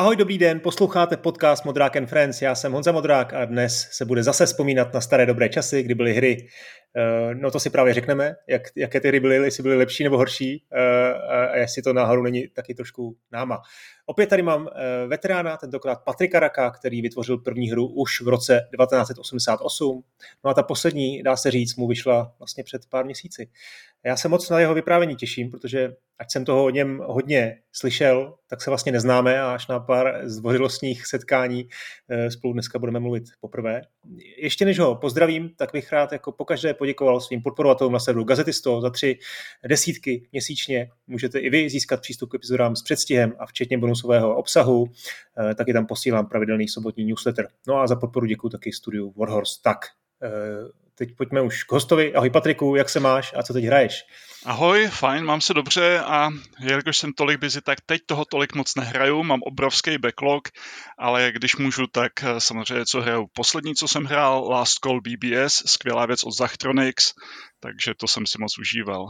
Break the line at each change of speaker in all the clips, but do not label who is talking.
Ahoj, dobrý den, posloucháte podcast Modrák and Friends, já jsem Honza Modrák a dnes se bude zase vzpomínat na staré dobré časy, kdy byly hry. Eh, no to si právě řekneme, jak, jaké ty hry byly, jestli byly lepší nebo horší eh, a jestli to náhodou není taky trošku náma. Opět tady mám eh, veterána, tentokrát Patrika Raka, který vytvořil první hru už v roce 1988. No a ta poslední, dá se říct, mu vyšla vlastně před pár měsíci. Já se moc na jeho vyprávění těším, protože ať jsem toho o něm hodně slyšel, tak se vlastně neznáme a až na pár zdvořilostních setkání eh, spolu dneska budeme mluvit poprvé. Ještě než ho pozdravím, tak bych rád jako pokaždé poděkoval svým podporovatelům na serveru Gazetisto za tři desítky měsíčně. Můžete i vy získat přístup k epizodám s předstihem a včetně bonusového obsahu. Eh, taky tam posílám pravidelný sobotní newsletter. No a za podporu děkuji taky studiu Warhorse. Tak, eh, teď pojďme už k hostovi. Ahoj Patriku, jak se máš a co teď hraješ?
Ahoj, fajn, mám se dobře a jelikož jsem tolik busy, tak teď toho tolik moc nehraju, mám obrovský backlog, ale když můžu, tak eh, samozřejmě co hraju. Poslední, co jsem hrál, Last Call BBS, skvělá věc od Zachtronics, takže to jsem si moc užíval.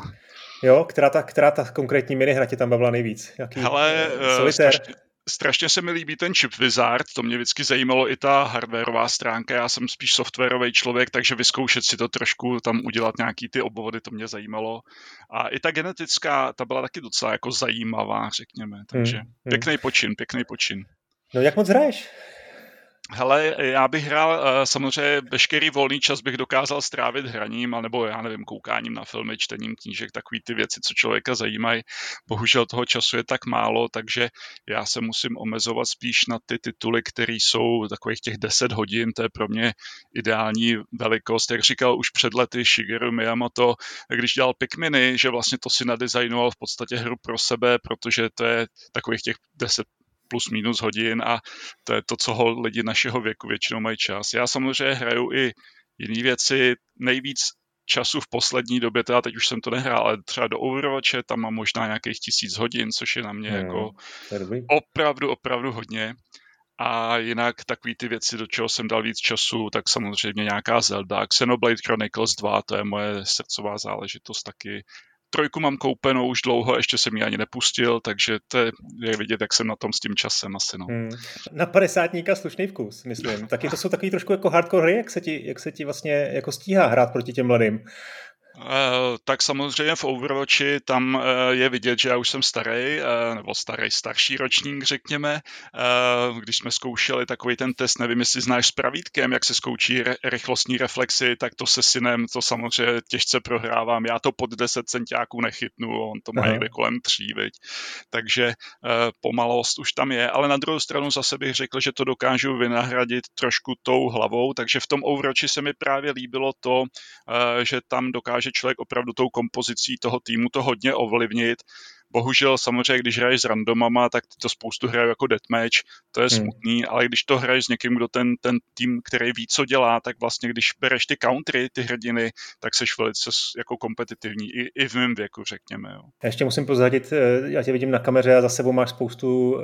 Jo, která ta, která ta konkrétní minihra tě tam bavila nejvíc?
Jaký, Hele, uh, strašně, strašně se mi líbí ten chip wizard, to mě vždycky zajímalo i ta hardwareová stránka, já jsem spíš softwarový člověk, takže vyzkoušet si to trošku, tam udělat nějaký ty obvody, to mě zajímalo. A i ta genetická, ta byla taky docela jako zajímavá, řekněme, takže hmm, hmm. pěkný počin, pěkný počin.
No jak moc hraješ?
Hele, já bych hrál, eh, samozřejmě veškerý volný čas bych dokázal strávit hraním, nebo já nevím, koukáním na filmy, čtením knížek, takový ty věci, co člověka zajímají. Bohužel toho času je tak málo, takže já se musím omezovat spíš na ty tituly, které jsou takových těch 10 hodin, to je pro mě ideální velikost. Jak říkal už před lety Shigeru Miyamoto, když dělal Pikminy, že vlastně to si nadizajnoval v podstatě hru pro sebe, protože to je takových těch 10 plus minus hodin a to je to, co ho lidi našeho věku většinou mají čas. Já samozřejmě hraju i jiné věci, nejvíc času v poslední době, teda teď už jsem to nehrál, ale třeba do Overwatche, tam mám možná nějakých tisíc hodin, což je na mě hmm, jako opravdu, opravdu hodně. A jinak takový ty věci, do čeho jsem dal víc času, tak samozřejmě nějaká Zelda. Xenoblade Chronicles 2, to je moje srdcová záležitost taky trojku mám koupenou už dlouho, ještě jsem ji ani nepustil, takže to je, je vidět, jak jsem na tom s tím časem asi. No. Hmm.
Na padesátníka slušný vkus, myslím. Taky to jsou takový trošku jako hardcore hry, jak se ti, jak se ti vlastně jako stíhá hrát proti těm mladým.
Eh, tak samozřejmě v Overwatchi tam eh, je vidět, že já už jsem starý, eh, nebo starý, starší ročník, řekněme. Když jsme zkoušeli takový ten test, nevím, jestli znáš s pravítkem, jak se zkouší rychlostní reflexy, tak to se synem to samozřejmě těžce prohrávám. Já to pod 10 centiáků nechytnu, on to má někde kolem tří, viď? Takže pomalost už tam je, ale na druhou stranu zase bych řekl, že to dokážu vynahradit trošku tou hlavou, takže v tom Overwatchi se mi právě líbilo to, že tam dokáže dokáže člověk opravdu tou kompozicí toho týmu to hodně ovlivnit Bohužel samozřejmě, když hraješ s randomama, tak to spoustu hrajou jako deathmatch, to je hmm. smutný, ale když to hraješ s někým, kdo ten, ten tým, který ví, co dělá, tak vlastně když bereš ty country, ty hrdiny, tak seš velice jako kompetitivní i, i v mém věku, řekněme. Jo.
Já ještě musím pozadit, eh, já tě vidím na kameře a za sebou máš spoustu uh,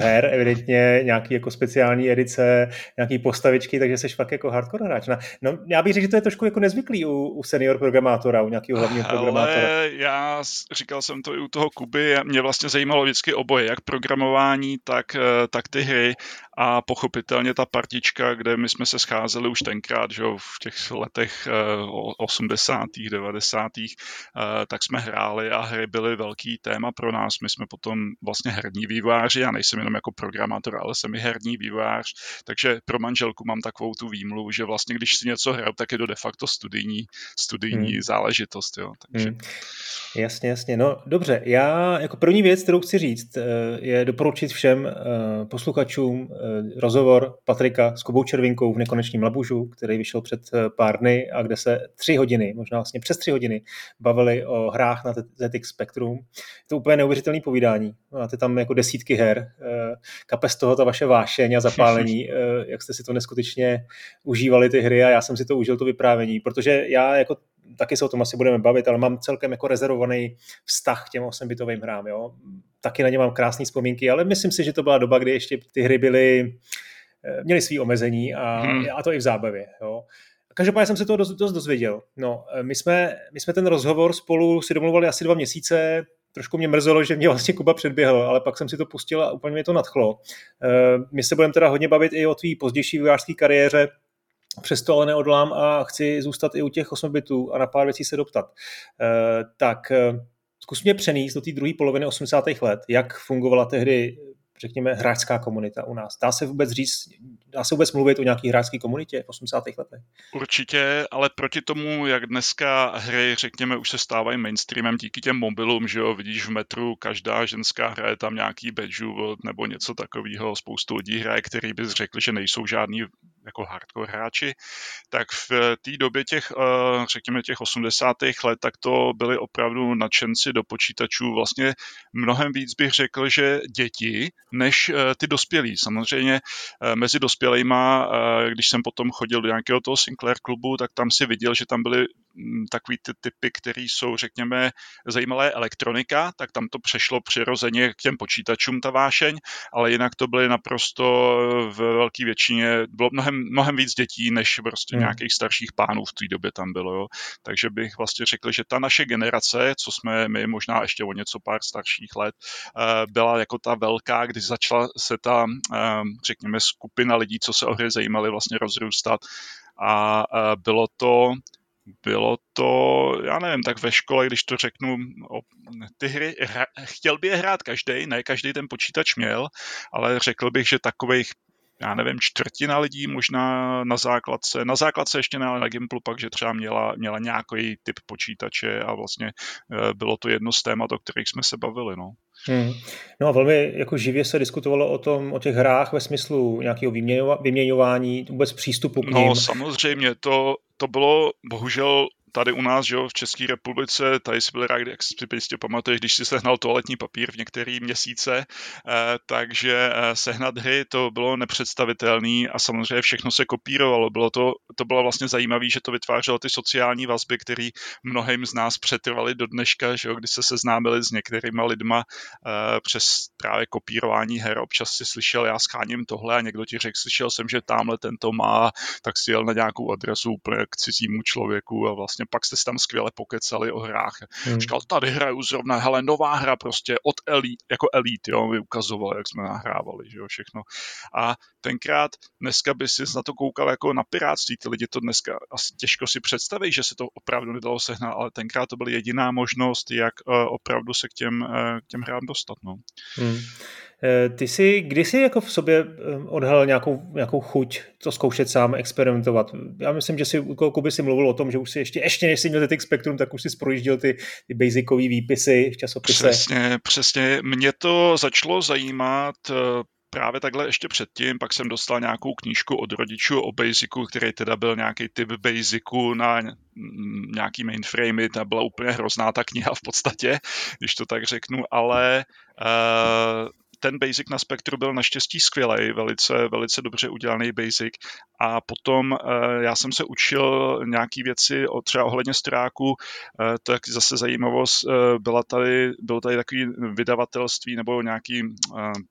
her, evidentně nějaký jako speciální edice, nějaký postavičky, takže jsi fakt jako hardcore hráč. No, já bych řekl, že to je trošku jako nezvyklý u, u senior programátora, u nějakého hlavního Ale programátora.
já říkal jsem to i u toho Kuby, mě vlastně zajímalo vždycky oboje, jak programování, tak, eh, tak ty hry a pochopitelně ta partička, kde my jsme se scházeli už tenkrát, že v těch letech 80. Eh, 90. Eh, tak jsme hráli a hry byly velký téma pro nás. My jsme potom vlastně herní vývojáři, já nejsem jenom jako programátor, ale jsem i herní vývojář, takže pro manželku mám takovou tu výmluvu, že vlastně když si něco hraju, tak je to de facto studijní, studijní hmm. záležitost. Jo. Takže... Hmm.
Jasně, jasně. No dobře, já jako první věc, kterou chci říct, eh, je doporučit všem posluchačům Eh, rozhovor Patrika s Kubou Červinkou v Nekonečním labužu, který vyšel před eh, pár dny a kde se tři hodiny, možná vlastně přes tři hodiny, bavili o hrách na ZX Spectrum. Je to úplně neuvěřitelné povídání. Máte tam jako desítky her. Eh, kape z toho ta vaše vášeň a zapálení, jak jste si to neskutečně užívali ty hry a já jsem si to užil to vyprávění, protože já jako taky se o tom asi budeme bavit, ale mám celkem jako rezervovaný vztah k těm 8-bitovým hrám. Jo? Taky na ně mám krásné vzpomínky, ale myslím si, že to byla doba, kdy ještě ty hry byly, eh, měly své omezení a, hmm. a to i v zábavě. Jo? Každopádně jsem se to dost, dost dozvěděl. No, eh, my, jsme, my jsme ten rozhovor spolu si domluvali asi dva měsíce, trošku mě mrzelo, že mě vlastně Kuba předběhl, ale pak jsem si to pustil a úplně mě to nadchlo. My se budeme teda hodně bavit i o tvý pozdější vývojářské kariéře, Přesto ale neodolám a chci zůstat i u těch 8 bitů a na pár věcí se doptat. Tak zkus mě přenést do té druhé poloviny 80. let, jak fungovala tehdy řekněme, hráčská komunita u nás. Dá se vůbec říct, dá se vůbec mluvit o nějaké hráčské komunitě v 80. letech?
Určitě, ale proti tomu, jak dneska hry, řekněme, už se stávají mainstreamem díky těm mobilům, že jo, vidíš v metru, každá ženská hraje tam nějaký bedžu nebo něco takového, spoustu lidí hraje, který bys řekl, že nejsou žádný jako hardcore hráči, tak v té době těch, eh, řekněme, těch 80. let, tak to byli opravdu nadšenci do počítačů. Vlastně mnohem víc bych řekl, že děti, než eh, ty dospělí. Samozřejmě eh, mezi dospělejma, když jsem potom chodil do nějakého toho Sinclair klubu, tak tam si viděl, že tam byly takový ty typy, které jsou, řekněme, zajímavé elektronika, tak tam to přešlo přirozeně k těm počítačům ta vášeň, ale jinak to byly naprosto v velké většině, bylo mnohem, mnohem víc dětí, než prostě hmm. nějakých starších pánů v té době tam bylo. Jo. Takže bych vlastně řekl, že ta naše generace, co jsme my možná ještě o něco pár starších let, eh, byla jako ta velká, kdy začala se ta, eh, řekněme, skupina lidí, co se o hry zajímali, vlastně rozrůstat. A eh, bylo to bylo to, já nevím, tak ve škole, když to řeknu, o, ty hry, hra, chtěl by je hrát každý, ne každý ten počítač měl, ale řekl bych, že takových já nevím, čtvrtina lidí možná na základce, na základce ještě na, na Gimplu pak, že třeba měla, měla nějaký typ počítače a vlastně e, bylo to jedno z témat, o kterých jsme se bavili, no.
Hmm. No a velmi jako živě se diskutovalo o tom, o těch hrách ve smyslu nějakého vyměňování, vůbec přístupu k ním.
No samozřejmě, to, to bylo bohužel tady u nás, že jo, v České republice, tady si byl rád, jak si jistě pamatuješ, když si sehnal toaletní papír v některé měsíce, eh, takže eh, sehnat hry to bylo nepředstavitelné a samozřejmě všechno se kopírovalo. Bylo to, to bylo vlastně zajímavé, že to vytvářelo ty sociální vazby, které mnohým z nás přetrvaly do dneška, že jo, kdy se seznámili s některýma lidma eh, přes právě kopírování her. Občas si slyšel, já scháním tohle a někdo ti řekl, slyšel jsem, že tamhle tento má, tak si jel na nějakou adresu úplně k cizímu člověku a vlastně pak jste tam skvěle pokecali o hrách. Hmm. Říkal, tady hraju zrovna, hele, nová hra prostě od Elite, jako Elite, jo, mi ukazoval, jak jsme nahrávali, že jo, všechno. A tenkrát, dneska by si na to koukal jako na pirátství, ty lidi to dneska asi těžko si představí, že se to opravdu nedalo sehnat, ale tenkrát to byla jediná možnost, jak uh, opravdu se k těm, uh, k těm hrám dostat, no. Hmm.
Eh, ty jsi kdysi jako v sobě eh, odhalil nějakou, nějakou chuť to zkoušet sám, experimentovat. Já myslím, že si u Kuby si mluvil o tom, že už si ještě, ještě než jsi měl ty Spectrum, tak už si projížděl ty, ty basicové výpisy v časopise.
Přesně, přesně. Mě to začalo zajímat eh, právě takhle ještě předtím, pak jsem dostal nějakou knížku od rodičů o Basicu, který teda byl nějaký typ Basicu na nějaký mainframey, ta byla úplně hrozná ta kniha v podstatě, když to tak řeknu, ale uh, ten basic na Spektru byl naštěstí skvělý, velice, velice dobře udělaný basic. A potom eh, já jsem se učil nějaký věci o, třeba ohledně stráku, eh, je zase zajímavost, eh, byla tady, bylo tady takový vydavatelství nebo nějaký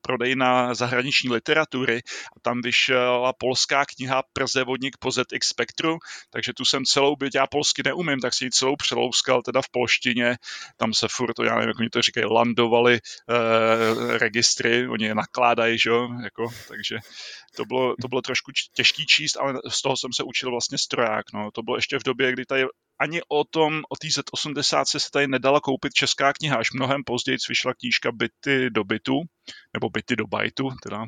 prodej na zahraniční literatury a tam vyšla polská kniha Przevodník po ZX Spektru, takže tu jsem celou byť, já polsky neumím, tak si ji celou přelouskal teda v polštině, tam se furt, já nevím, jak oni to říkají, landovali eh, registry, oni je nakládají, že jo, jako, takže to bylo, to bylo trošku těžký číst, ale z toho jsem se učil vlastně stroják. No. To bylo ještě v době, kdy tady ani o tom, o té Z80 se tady nedala koupit česká kniha, až mnohem později vyšla knížka Byty do bytu, nebo Byty do bajtu, teda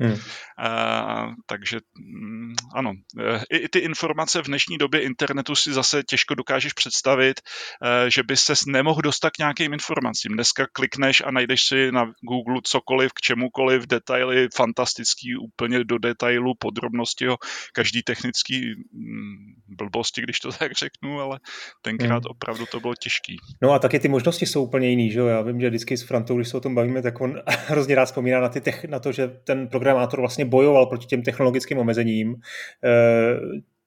Hmm. Uh, takže um, ano, uh, i, i ty informace v dnešní době internetu si zase těžko dokážeš představit, uh, že by ses nemohl dostat k nějakým informacím. Dneska klikneš a najdeš si na Google cokoliv, k čemukoliv, detaily fantastický, úplně do detailu, podrobnosti, jo, každý technický um, blbosti, když to tak řeknu, ale tenkrát hmm. opravdu to bylo těžký.
No a taky ty možnosti jsou úplně jiný, že jo? Já vím, že vždycky s Frantou, když se o tom bavíme, tak on hrozně rád vzpomíná na, ty tech, na to, že ten program programátor vlastně bojoval proti těm technologickým omezením, eh,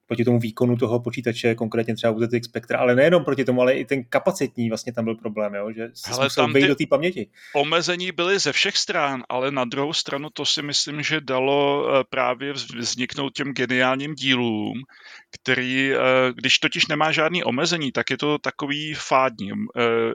proti tomu výkonu toho počítače, konkrétně třeba u ZX Spectra, ale nejenom proti tomu, ale i ten kapacitní vlastně tam byl problém, jo? že se musel vejít do té paměti.
Omezení byly ze všech stran, ale na druhou stranu to si myslím, že dalo eh, právě vzniknout těm geniálním dílům, který, když totiž nemá žádný omezení, tak je to takový fádní.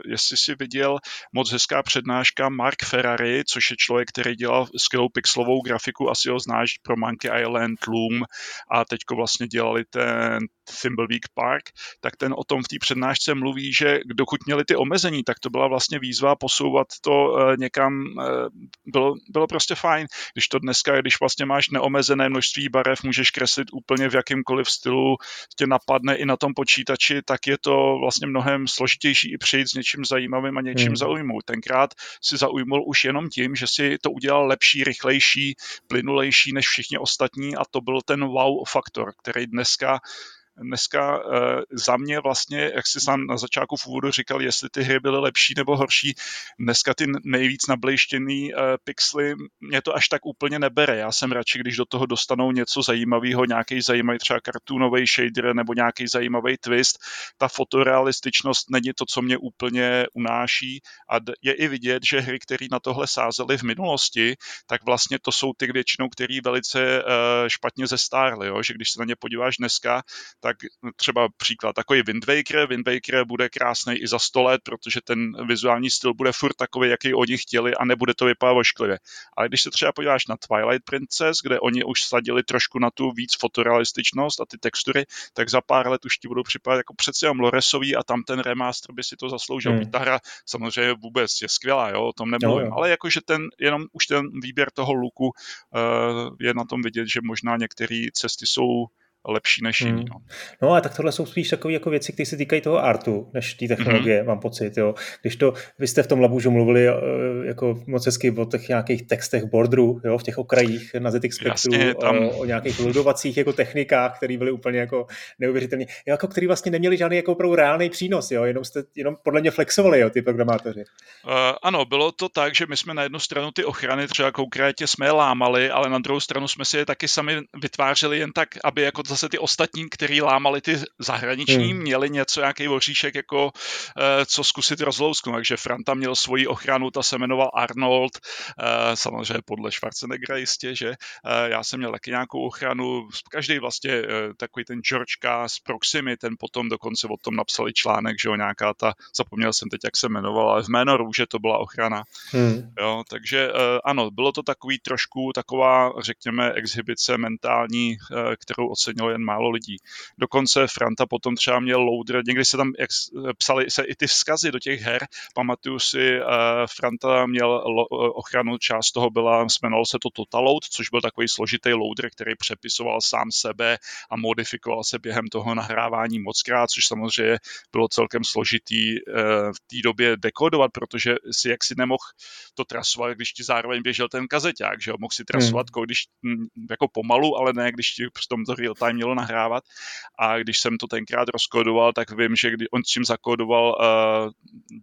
Jestli si viděl moc hezká přednáška Mark Ferrari, což je člověk, který dělal skvělou pixelovou grafiku, asi ho znáš pro Monkey Island, Loom a teďko vlastně dělali ten Thimbleweed Park, tak ten o tom v té přednášce mluví, že dokud měli ty omezení, tak to byla vlastně výzva posouvat to eh, někam, eh, bylo, bylo prostě fajn. Když to dneska, když vlastně máš neomezené množství barev, můžeš kreslit úplně v jakýmkoliv stylu, tě napadne i na tom počítači, tak je to vlastně mnohem složitější i přijít s něčím zajímavým a něčím hmm. zaujmout. Tenkrát si zaujmul už jenom tím, že si to udělal lepší, rychlejší, plynulejší než všichni ostatní a to byl ten wow faktor, který dneska dneska uh, za mě vlastně, jak si sám na začátku v úvodu říkal, jestli ty hry byly lepší nebo horší, dneska ty nejvíc nablejštěný uh, pixely mě to až tak úplně nebere. Já jsem radši, když do toho dostanou něco zajímavého, nějaký zajímavý třeba kartoonový shader nebo nějaký zajímavý twist. Ta fotorealističnost není to, co mě úplně unáší a je i vidět, že hry, které na tohle sázely v minulosti, tak vlastně to jsou ty většinou, které velice uh, špatně zestárly, jo? že když se na ně podíváš dneska, tak třeba příklad takový Wind Waker. Wind Waker bude krásný i za 100 let, protože ten vizuální styl bude furt takový, jaký oni chtěli a nebude to vypadat ošklivě. Ale když se třeba podíváš na Twilight Princess, kde oni už sadili trošku na tu víc fotorealističnost a ty textury, tak za pár let už ti budou připadat jako přece jenom Loresový a tam ten remaster by si to zasloužil. Hmm. Ta hra samozřejmě vůbec je skvělá, jo, o tom nemluvím, jo, jo. ale jakože ten, jenom už ten výběr toho luku uh, je na tom vidět, že možná některé cesty jsou lepší než jiný. Hmm.
No. no a tak tohle jsou spíš takové jako věci, které se týkají toho artu, než té technologie, hmm. mám pocit. Jo. Když to, vy jste v tom labu mluvili eh, jako moc hezky o těch nějakých textech borderů, jo, v těch okrajích na ZX Spectru, Jasně, tam... o, o, nějakých loadovacích jako technikách, které byly úplně jako neuvěřitelné, jako který vlastně neměli žádný jako opravdu reálný přínos, jo, jenom jste jenom podle mě flexovali, jo, ty programátoři.
Uh, ano, bylo to tak, že my jsme na jednu stranu ty ochrany třeba konkrétně jsme je lámali, ale na druhou stranu jsme si je taky sami vytvářeli jen tak, aby jako zase ty ostatní, který lámali ty zahraniční, hmm. měli něco, nějaký voříšek, jako uh, co zkusit rozlousknout. Takže Franta měl svoji ochranu, ta se jmenoval Arnold, uh, samozřejmě podle Schwarzeneggera jistě, že uh, já jsem měl taky nějakou ochranu, každý vlastně takový ten George K. z Proximy, ten potom dokonce o tom napsali článek, že jo, nějaká ta, zapomněl jsem teď, jak se jmenovala, ale v jméno růže to byla ochrana. Hmm. Jo, takže ano, bylo to takový trošku taková, řekněme, exhibice mentální, kterou ocenil mělo jen málo lidí. Dokonce Franta potom třeba měl loader, někdy se tam jak psali se i ty vzkazy do těch her. Pamatuju si, uh, Franta měl lo, eh, ochranu, část toho byla, jmenovalo se to Total Load, což byl takový složitý loader, který přepisoval sám sebe a modifikoval se během toho nahrávání mockrát, což samozřejmě bylo celkem složitý uh, v té době dekodovat, protože si jak si nemohl to trasovat, když ti zároveň běžel ten kazeťák, že jo, mohl si trasovat, hmm. když hm, jako pomalu, ale ne, když ti v tomto real time mělo nahrávat. A když jsem to tenkrát rozkodoval, tak vím, že kdy on s tím zakodoval uh,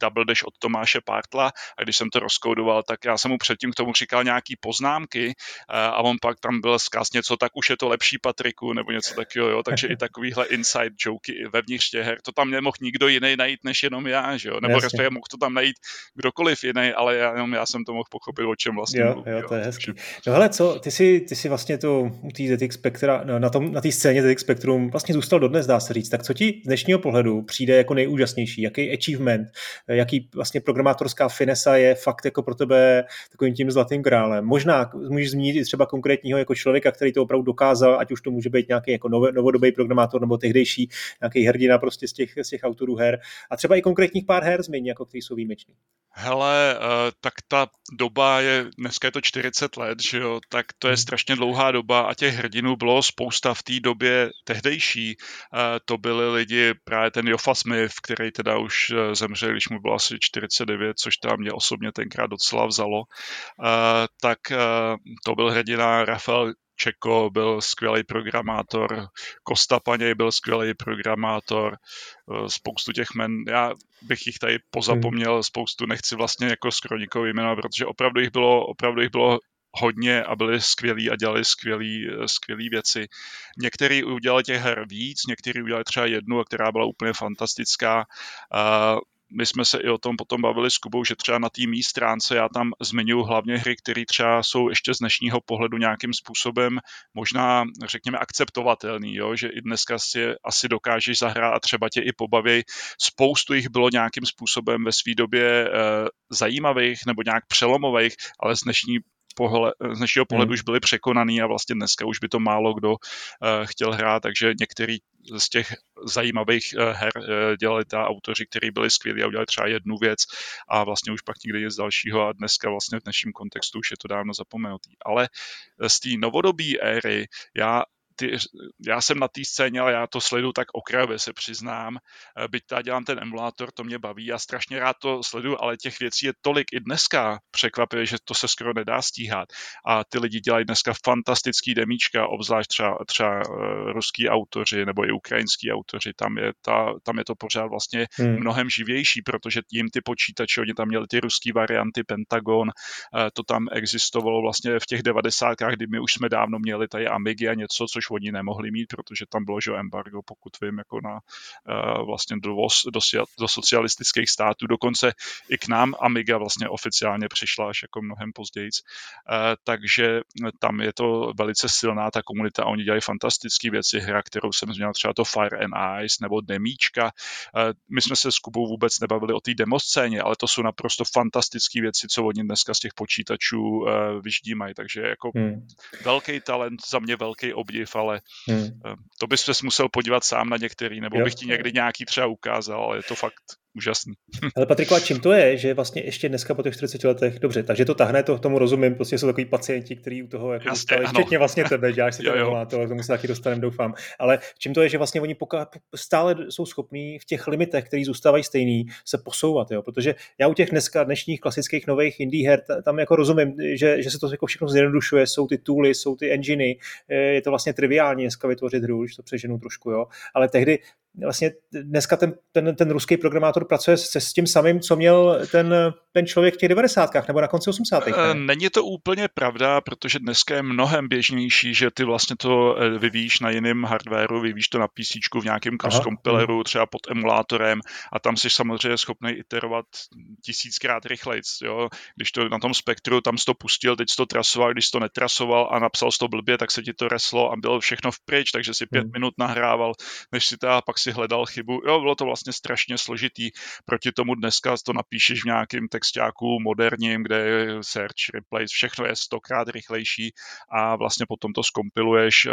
Double Dash od Tomáše Partla a když jsem to rozkodoval, tak já jsem mu předtím k tomu říkal nějaký poznámky uh, a on pak tam byl zkaz něco, tak už je to lepší Patriku nebo něco takového, jo? takže i takovýhle inside joky vevnitř těch her, to tam nemohl nikdo jiný najít než jenom já, že jo? nebo Jasně. respektive mohl to tam najít kdokoliv jiný, ale já, jenom já jsem to mohl pochopit, o čem vlastně
jo, mluví, jo, to je hezký. No hele, co, ty si, ty si vlastně to u té ZX Spectra, no, na, tom, na té scéně ZX Spectrum vlastně zůstal dodnes, dá se říct. Tak co ti z dnešního pohledu přijde jako nejúžasnější? Jaký achievement, jaký vlastně programátorská finesa je fakt jako pro tebe takovým tím zlatým grálem? Možná můžeš zmínit i třeba konkrétního jako člověka, který to opravdu dokázal, ať už to může být nějaký jako novodobý programátor nebo tehdejší nějaký hrdina prostě z těch, z těch autorů her. A třeba i konkrétních pár her změní, jako který jsou výjimeční.
Hele, uh, tak ta doba je, dneska je to 40 let, že jo, tak to je hmm. strašně dlouhá doba a těch hrdinů bylo spousta v té době tehdejší. To byli lidi, právě ten Jofa Smith, který teda už uh, zemřel, když mu bylo asi 49, což tam mě osobně tenkrát docela vzalo, uh, tak uh, to byl hrdina Rafael Čeko byl skvělý programátor, Kosta Paněj byl skvělý programátor, spoustu těch men, já bych jich tady pozapomněl, hmm. spoustu nechci vlastně jako skoro nikoho jmenovat, protože opravdu jich bylo, opravdu jich bylo hodně a byli skvělí a dělali skvělý, eh, skvělý věci. Někteří udělali těch her víc, někteří udělali třeba jednu, která byla úplně fantastická. my jsme se i o tom potom bavili s Kubou, že třeba na té mý stránce já tam zmiňuji hlavně hry, které třeba jsou ještě z dnešního pohledu nějakým způsobem možná, řekněme, akceptovatelný, jo? že i dneska si asi dokážeš zahrát a třeba tě i pobaví. Spoustu jich bylo nějakým způsobem ve své době e, zajímavých nebo nějak přelomových, ale z dnešní pohled, z dnešního pohledu hmm. už byli překonaný a vlastně dneska už by to málo kdo uh, chtěl hrát, takže některý z těch zajímavých uh, her uh, dělali ta autoři, kteří byli skvělí a udělali třeba jednu věc a vlastně už pak nikdy nic dalšího a dneska vlastně v dnešním kontextu už je to dávno zapomenutý. Ale z té novodobé éry já ty, já jsem na té scéně, ale já to sleduju tak okrajově, se přiznám. Eh, byť tady dělám ten emulátor, to mě baví, já strašně rád to sleduju, ale těch věcí je tolik i dneska překvapivě, že to se skoro nedá stíhat. A ty lidi dělají dneska fantastický demíčka, obzvlášť třeba, třeba uh, ruský autoři nebo i ukrajinský autoři, tam je, ta, tam je to pořád vlastně hmm. mnohem živější, protože jim ty počítače, oni tam měli ty ruský varianty, Pentagon, uh, to tam existovalo vlastně v těch devadesátkách, kdy my už jsme dávno měli tady Amigy a něco, což oni nemohli mít, protože tam bylo že embargo, pokud vím, jako na uh, vlastně dovoz do, do socialistických států. Dokonce i k nám Amiga vlastně oficiálně přišla až jako mnohem později. Uh, takže tam je to velice silná ta komunita a oni dělají fantastické věci. Hra, kterou jsem změnil, třeba to Fire and Ice nebo Demíčka. Uh, my jsme se s Kubou vůbec nebavili o té demoscéně, ale to jsou naprosto fantastické věci, co oni dneska z těch počítačů uh, vyždímají. Takže jako hmm. velký talent, za mě velký obdiv ale hmm. Eh, to bys se musel podívat sám na některý, nebo jo. bych ti někdy nějaký třeba ukázal, ale je to fakt úžasný.
Ale Patriku, a čím to je, že vlastně ještě dneska po těch 40 letech, dobře, takže to tahne, to tomu rozumím, prostě jsou takový pacienti, kteří u toho jako Jasně, zůstali, včetně vlastně tebe, děláš si to emulátor, tomu se taky dostaneme, doufám. Ale čím to je, že vlastně oni poka- stále jsou schopní v těch limitech, které zůstávají stejný, se posouvat, jo? protože já u těch dneska dnešních klasických nových indie her tam jako rozumím, že, že se to jako všechno zjednodušuje, jsou ty tooly, jsou ty enginy, je to vlastně triviální dneska vytvořit hru, když to přeženu trošku, jo. Ale tehdy vlastně dneska ten, ten, ten ruský programátor pracuje se s tím samým, co měl ten, ten člověk v těch 90. nebo na konci 80. Ne?
Eh, není to úplně pravda, protože dneska je mnohem běžnější, že ty vlastně to eh, vyvíjíš na jiném hardwareu, vyvíjíš to na PC v nějakém cross compileru, třeba pod emulátorem a tam jsi samozřejmě schopný iterovat tisíckrát rychleji. Jo? Když to na tom spektru, tam jsi to pustil, teď jsi to trasoval, když jsi to netrasoval a napsal jsi to blbě, tak se ti to reslo a bylo všechno v pryč, takže si pět hmm. minut nahrával, než si ta pak si hledal chybu. Jo, bylo to vlastně strašně složitý. Proti tomu dneska to napíšeš v nějakém textáku moderním, kde je search, replace, všechno je stokrát rychlejší a vlastně potom to skompiluješ eh,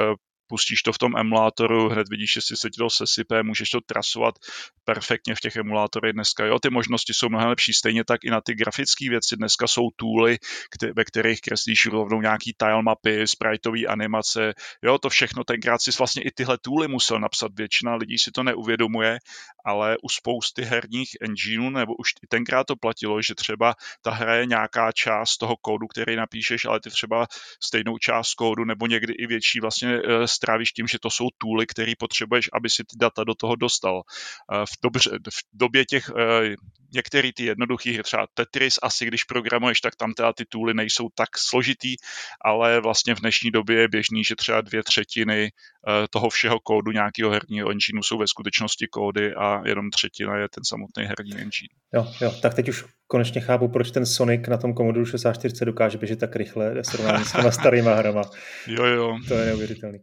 pustíš to v tom emulátoru, hned vidíš, jestli se ti to sesype, můžeš to trasovat perfektně v těch emulátorech dneska. Jo, ty možnosti jsou mnohem lepší, stejně tak i na ty grafické věci. Dneska jsou tooly, ve kterých kreslíš rovnou nějaký tile mapy, spriteové animace. Jo, to všechno tenkrát si vlastně i tyhle tooly musel napsat. Většina lidí si to neuvědomuje, ale u spousty herních engineů, nebo už i tenkrát to platilo, že třeba ta hra je nějaká část toho kódu, který napíšeš, ale ty třeba stejnou část kódu nebo někdy i větší vlastně eh, strávíš tím, že to jsou tooly, které potřebuješ, aby si ty data do toho dostal. Eh, v, dobře, v době těch některý ty jednoduchý třeba Tetris asi, když programuješ, tak tam teda ty tooly nejsou tak složitý, ale vlastně v dnešní době je běžný, že třeba dvě třetiny eh, toho všeho kódu nějakého herního engineu jsou ve skutečnosti kódy a jenom třetina je ten samotný herní engine.
Jo, jo, tak teď už konečně chápu, proč ten Sonic na tom Commodore 64 dokáže běžet tak rychle srovnání s těma starýma hrama.
Jo, jo.
To je neuvěřitelný.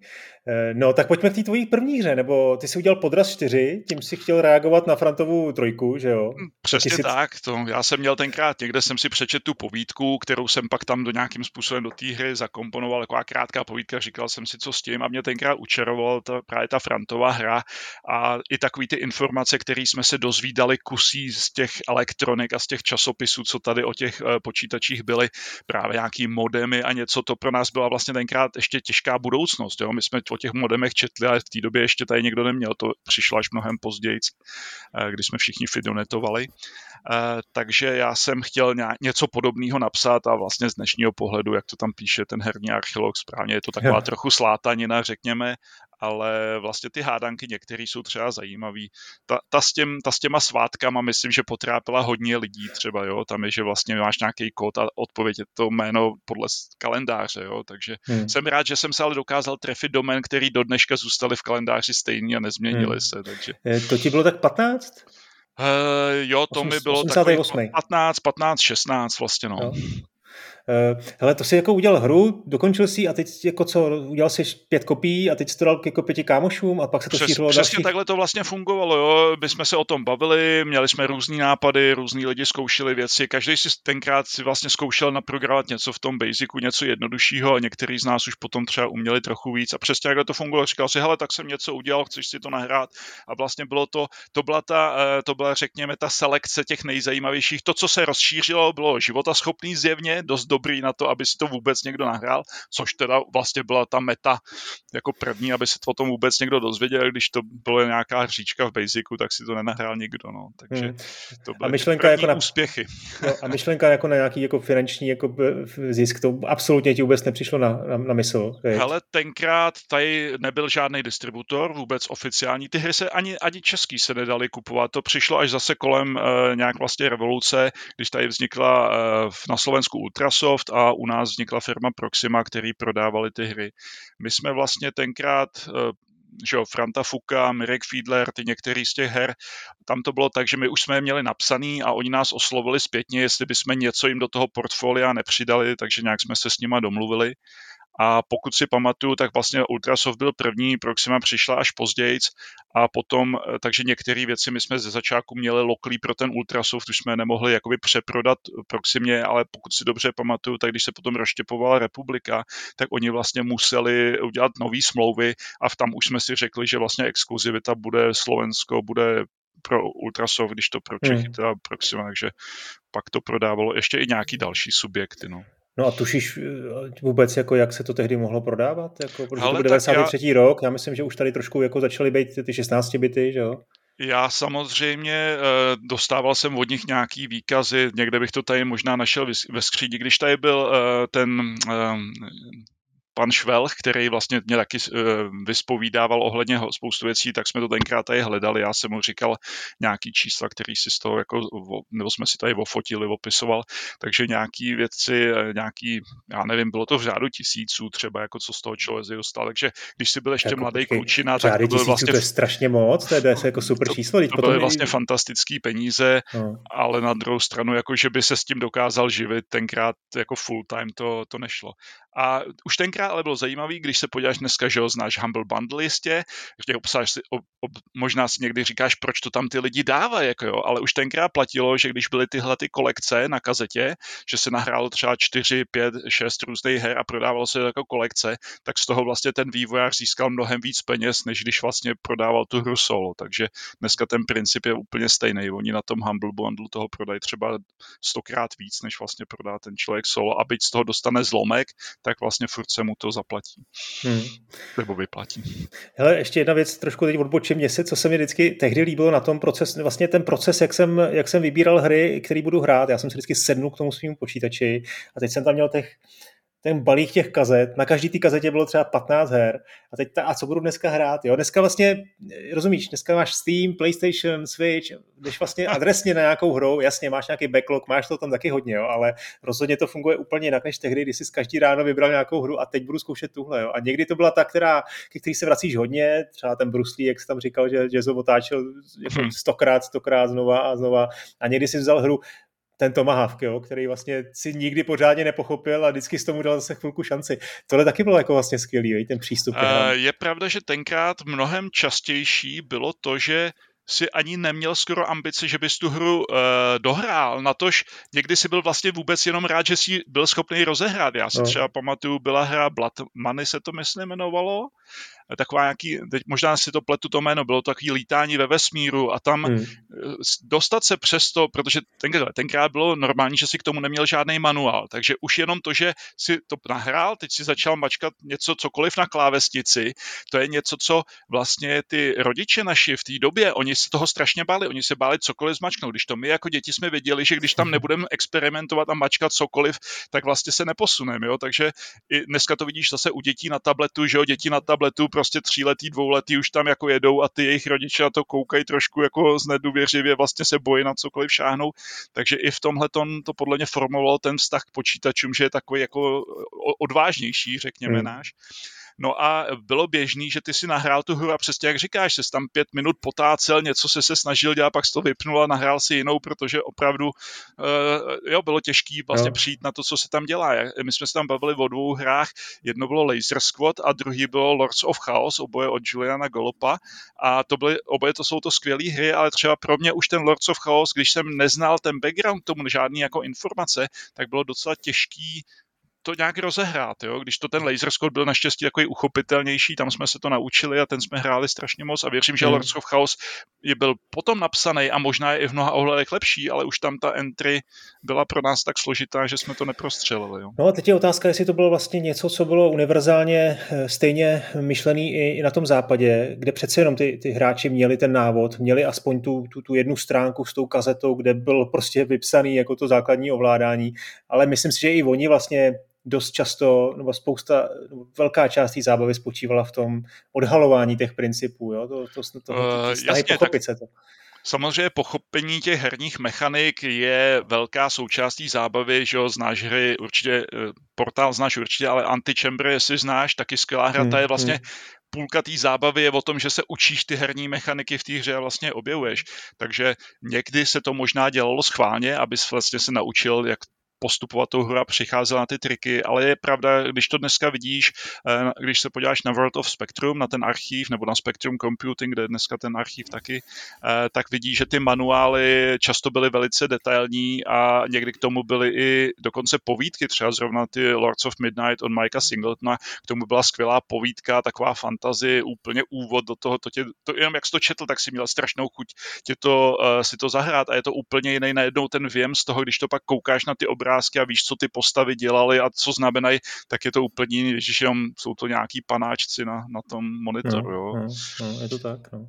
Eh, no, tak pojďme k té tvojí první hře, nebo ty jsi udělal podraz 4, tím si chtěl reagovat na Frantovou trojku, že jo?
Hm, přesně si... tak, to já jsem měl tenkrát, někde jsem si přečet tu povídku, kterou jsem pak tam do nějakým způsobem do té hry zakomponoval, taková krátká povídka, říkal jsem si, co s tím a mě tenkrát učaroval ta, právě ta Frantová hra a i takový ty informace, které jsme se dozvídali kusí z těch elektronik a z těch časopisů, co tady o těch uh, počítačích byly, právě nějaký modemy a něco, to pro nás byla vlastně tenkrát ještě těžká budoucnost, jo? my jsme o těch modemech četli, ale v té době ještě tady někdo neměl, to přišlo až mnohem později, uh, když jsme všichni fidonetovali. Uh, takže já jsem chtěl něco podobného napsat a vlastně z dnešního pohledu, jak to tam píše ten herní archeolog správně, je to taková trochu slátanina, řekněme, ale vlastně ty hádanky některé jsou třeba zajímavý. Ta, ta, s těm, ta s těma svátkama myslím, že potrápila hodně lidí třeba, jo, tam je, že vlastně máš nějaký kód a odpověď je to jméno podle kalendáře, jo, takže hmm. jsem rád, že jsem se ale dokázal trefit domen, který do dneška zůstaly v kalendáři stejný a nezměnili hmm. se, takže.
To ti bylo tak 15?
Uh, jo, to 8, mi bylo 88. 15, 15, 16 vlastně, no. Jo.
Uh, hele, to si jako udělal hru, dokončil si a teď jako co, udělal si pět kopií a teď jsi to dal jako pěti kámošům a pak se to Přes, šířilo
Přesně další... takhle to vlastně fungovalo, jo. My jsme se o tom bavili, měli jsme různý nápady, různí lidi zkoušeli věci, každý si tenkrát si vlastně zkoušel naprogramovat něco v tom Basicu, něco jednoduššího a některý z nás už potom třeba uměli trochu víc a přesně takhle to fungovalo. Říkal si, hele, tak jsem něco udělal, chceš si to nahrát a vlastně bylo to, to byla ta, eh, to byla řekněme ta selekce těch nejzajímavějších. To, co se rozšířilo, bylo životaschopný zjevně, dost dobrý na to, aby si to vůbec někdo nahrál, což teda vlastně byla ta meta jako první, aby se to o tom vůbec někdo dozvěděl, když to bylo nějaká hříčka v Basicu, tak si to nenahrál nikdo, no. Takže hmm. to byly a myšlenka jako na, úspěchy.
Jo, a myšlenka jako na nějaký jako finanční jako zisk, to absolutně ti vůbec nepřišlo na, na, na mysl.
Ale tenkrát tady nebyl žádný distributor, vůbec oficiální. Ty hry se ani, ani český se nedali kupovat. To přišlo až zase kolem uh, nějak vlastně revoluce, když tady vznikla uh, na Slovensku Ultraso, Microsoft a u nás vznikla firma Proxima, který prodávali ty hry. My jsme vlastně tenkrát eh, že jo, Franta Fuka, Mirek Fiedler, ty některý z těch her, tam to bylo tak, že my už jsme je měli napsaný a oni nás oslovili zpětně, jestli bychom něco jim do toho portfolia nepřidali, takže nějak jsme se s nima domluvili. A pokud si pamatuju, tak vlastně Ultrasoft byl první, Proxima přišla až později a potom, eh, takže některé věci my jsme ze začátku měli loklí pro ten Ultrasoft, už jsme nemohli jakoby přeprodat Proximě, ale pokud si dobře pamatuju, tak když se potom rozštěpovala republika, tak oni vlastně museli udělat nové smlouvy a v tam už jsme si řekli, že vlastně exkluzivita bude Slovensko, bude pro Ultrasoft, když to pro Čechy hmm. teda Proxima, takže pak to prodávalo ještě i nějaký další subjekty. No.
No a tušíš eh, vůbec, jako jak se to tehdy mohlo prodávat? Jako, protože Ale to byl 93. Já... rok, já myslím, že už tady trošku jako začaly být ty 16 byty, že jo?
Já samozřejmě eh, dostával jsem od nich nějaký výkazy, někde bych to tady možná našel ve skřídi, když tady byl eh, ten pan Švelch, který vlastně mě taky uh, vyspovídával ohledně spoustu věcí, tak jsme to tenkrát tady hledali. Já jsem mu říkal nějaký čísla, který si z toho jako, nebo jsme si tady ofotili, opisoval, takže nějaký věci, eh, nějaký, já nevím, bylo to v řádu tisíců třeba, jako co z toho člověk dostal. Takže když si byl ještě jako, mladý klučina, tak to bylo vlastně...
To je strašně moc, to je, to je jako super číslo.
To, to byly vlastně fantastický peníze, no. ale na druhou stranu, jako že by se s tím dokázal živit, tenkrát jako full time to, to nešlo. A už tenkrát ale bylo zajímavý, když se podíváš dneska, že ho znáš Humble Bundle jistě, že obsáš si, ob, ob, možná si někdy říkáš, proč to tam ty lidi dávají, jako jo, ale už tenkrát platilo, že když byly tyhle ty kolekce na kazetě, že se nahrálo třeba 4, 5, 6 různých her a prodávalo se jako kolekce, tak z toho vlastně ten vývojář získal mnohem víc peněz, než když vlastně prodával tu hru solo. Takže dneska ten princip je úplně stejný. Oni na tom Humble Bundle toho prodají třeba stokrát víc, než vlastně prodá ten člověk solo a byť z toho dostane zlomek, tak vlastně furt se mu to zaplatí. Hmm. Nebo vyplatí.
Hele, ještě jedna věc, trošku teď odbočím mě se, co se mi vždycky tehdy líbilo na tom proces, vlastně ten proces, jak jsem, jak jsem vybíral hry, který budu hrát, já jsem si vždycky sednul k tomu svým počítači a teď jsem tam měl těch ten balík těch kazet, na každý té kazetě bylo třeba 15 her. A teď ta, a co budu dneska hrát, jo, dneska vlastně, rozumíš, dneska máš Steam, PlayStation, Switch, jdeš vlastně adresně na nějakou hru, jasně, máš nějaký backlog, máš to tam taky hodně, jo, ale rozhodně to funguje úplně jinak než tehdy, kdy jsi každý ráno vybral nějakou hru a teď budu zkoušet tuhle, jo, a někdy to byla ta, která, ke který se vracíš hodně, třeba ten Bruce Lee, jak jsi tam říkal, že, že otáčel jako hmm. stokrát, stokrát znova a znova. A někdy si vzal hru, ten Tomahawk, jo, který vlastně si nikdy pořádně nepochopil a vždycky s tomu dal zase chvilku šanci. Tohle taky bylo jako vlastně skvělý, ten přístup. Uh,
je pravda, že tenkrát mnohem častější bylo to, že si ani neměl skoro ambice, že bys tu hru uh, dohrál, natož někdy si byl vlastně vůbec jenom rád, že si byl schopný rozehrát. Já si no. třeba pamatuju, byla hra Blood Money se to myslím jmenovalo, taková nějaký, teď možná si to pletu to jméno, bylo to takový lítání ve vesmíru a tam hmm. dostat se přes to, protože tenkrát, tenkrát bylo normální, že si k tomu neměl žádný manuál, takže už jenom to, že si to nahrál, teď si začal mačkat něco, cokoliv na klávesnici, to je něco, co vlastně ty rodiče naši v té době, oni se toho strašně báli, oni se báli cokoliv zmačknout, když to my jako děti jsme věděli, že když tam nebudeme experimentovat a mačkat cokoliv, tak vlastně se neposuneme, jo, takže i dneska to vidíš zase u dětí na tabletu, že jo, děti na tabletu prostě tříletý, dvouletý už tam jako jedou a ty jejich rodiče na to koukají trošku jako znedůvěřivě, vlastně se bojí na cokoliv šáhnou. Takže i v tomhle to podle mě formovalo ten vztah k počítačům, že je takový jako odvážnější, řekněme hmm. náš. No a bylo běžný, že ty si nahrál tu hru a přesně jak říkáš, se tam pět minut potácel, něco se se snažil dělat, pak to vypnul a nahrál si jinou, protože opravdu uh, jo, bylo těžký vlastně jo. přijít na to, co se tam dělá. My jsme se tam bavili o dvou hrách, jedno bylo Laser Squad a druhý bylo Lords of Chaos, oboje od Juliana Golopa a to byly, oboje to jsou to skvělé hry, ale třeba pro mě už ten Lords of Chaos, když jsem neznal ten background tomu, žádný jako informace, tak bylo docela těžký to nějak rozehrát, jo? když to ten laser Scott byl naštěstí takový uchopitelnější, tam jsme se to naučili a ten jsme hráli strašně moc a věřím, že hmm. Lords of Chaos je byl potom napsaný a možná je i v mnoha ohledech lepší, ale už tam ta entry byla pro nás tak složitá, že jsme to neprostřelili. Jo?
No a teď je otázka, jestli to bylo vlastně něco, co bylo univerzálně eh, stejně myšlený i, i na tom západě, kde přece jenom ty, ty hráči měli ten návod, měli aspoň tu, tu, tu jednu stránku s tou kazetou, kde byl prostě vypsaný jako to základní ovládání, ale myslím si, že i oni vlastně dost často, nebo spousta, nebo velká část té zábavy spočívala v tom odhalování těch principů, jo? To, to, to, to, to, to jasně, pochopit tak... se to.
Samozřejmě pochopení těch herních mechanik je velká součástí zábavy, že jo, znáš hry určitě, eh, portál znáš určitě, ale Antichamber, jestli znáš, taky skvělá hra, hmm, ta je vlastně hmm půlka té zábavy je o tom, že se učíš ty herní mechaniky v té hře a vlastně objevuješ. Takže někdy se to možná dělalo schválně, abys vlastně se naučil, jak postupovat tou hru a přicházela na ty triky, ale je pravda, když to dneska vidíš, eh, když se podíváš na World of Spectrum, na ten archív, nebo na Spectrum Computing, kde je dneska ten archív taky, eh, tak vidíš, že ty manuály často byly velice detailní a někdy k tomu byly i dokonce povídky, třeba zrovna ty Lords of Midnight od Mikea Singletona, k tomu byla skvělá povídka, taková fantazie, úplně úvod do toho, to tě, to, jenom jak jsi to četl, tak si měl strašnou chuť tě to, uh, si to zahrát a je to úplně jiný najednou ten věm z toho, když to pak koukáš na ty obrázky obrázky a víš, co ty postavy dělaly a co znamenají, tak je to úplně jiný, když jenom jsou to nějaký panáčci na, na tom monitoru. No, jo.
No, no, je to tak. No.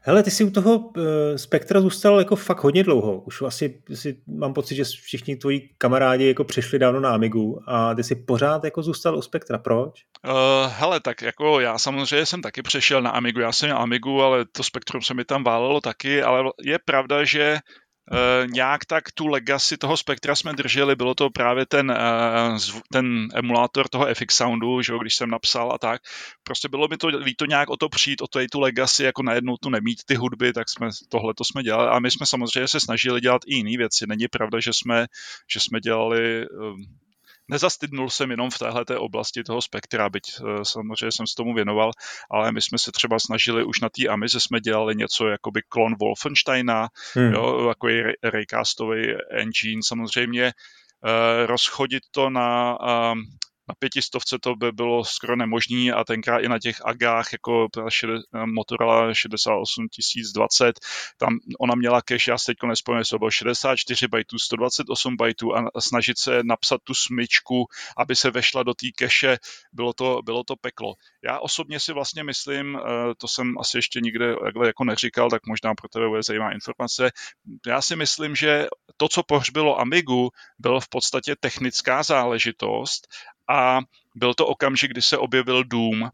Hele, ty jsi u toho uh, Spektra zůstal jako fakt hodně dlouho. Už asi si, mám pocit, že všichni tvoji kamarádi jako přišli dávno na Amigu a ty jsi pořád jako zůstal u Spektra. Proč?
Uh, hele, tak jako já samozřejmě jsem taky přešel na Amigu. Já jsem měl Amigu, ale to Spektrum se mi tam válelo taky, ale je pravda, že nějak tak tu legacy toho spektra jsme drželi, bylo to právě ten, uh, ten emulátor toho FX Soundu, že jo, když jsem napsal a tak. Prostě bylo mi to líto nějak o to přijít, o to tu legacy, jako najednou tu nemít ty hudby, tak jsme tohle to jsme dělali. A my jsme samozřejmě se snažili dělat i jiné věci. Není pravda, že jsme, že jsme dělali um, nezastydnul jsem jenom v téhle oblasti toho spektra, byť eh, samozřejmě jsem se tomu věnoval, ale my jsme se třeba snažili už na té Amize jsme dělali něco jako by klon Wolfensteina, hmm. jo, jako raycastový engine, samozřejmě uh, rozchodit to na uh, na pětistovce to by bylo skoro nemožné a tenkrát i na těch agách jako Motorola 68020, tam ona měla cache, já se teď nespomínám, to bylo 64 bajtů, 128 bajtů a snažit se napsat tu smyčku, aby se vešla do té cache, bylo to, bylo to peklo. Já osobně si vlastně myslím, eh, to jsem asi ještě nikde takhle jako neříkal, tak možná pro tebe bude zajímavá informace, já si myslím, že to, co pohřbilo Amigu, bylo v podstatě technická záležitost a byl to okamžik, kdy se objevil Doom,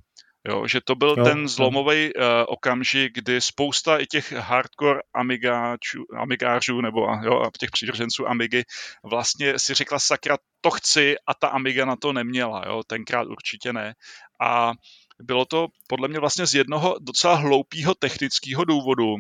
Jo, že to byl jo, ten zlomový uh, okamžik, kdy spousta i těch hardcore amigáčů, amigářů nebo jo, těch přívrženců Amigy vlastně si řekla, sakra, to chci a ta Amiga na to neměla, jo, tenkrát určitě ne. A bylo to podle mě vlastně z jednoho docela hloupého technického důvodu,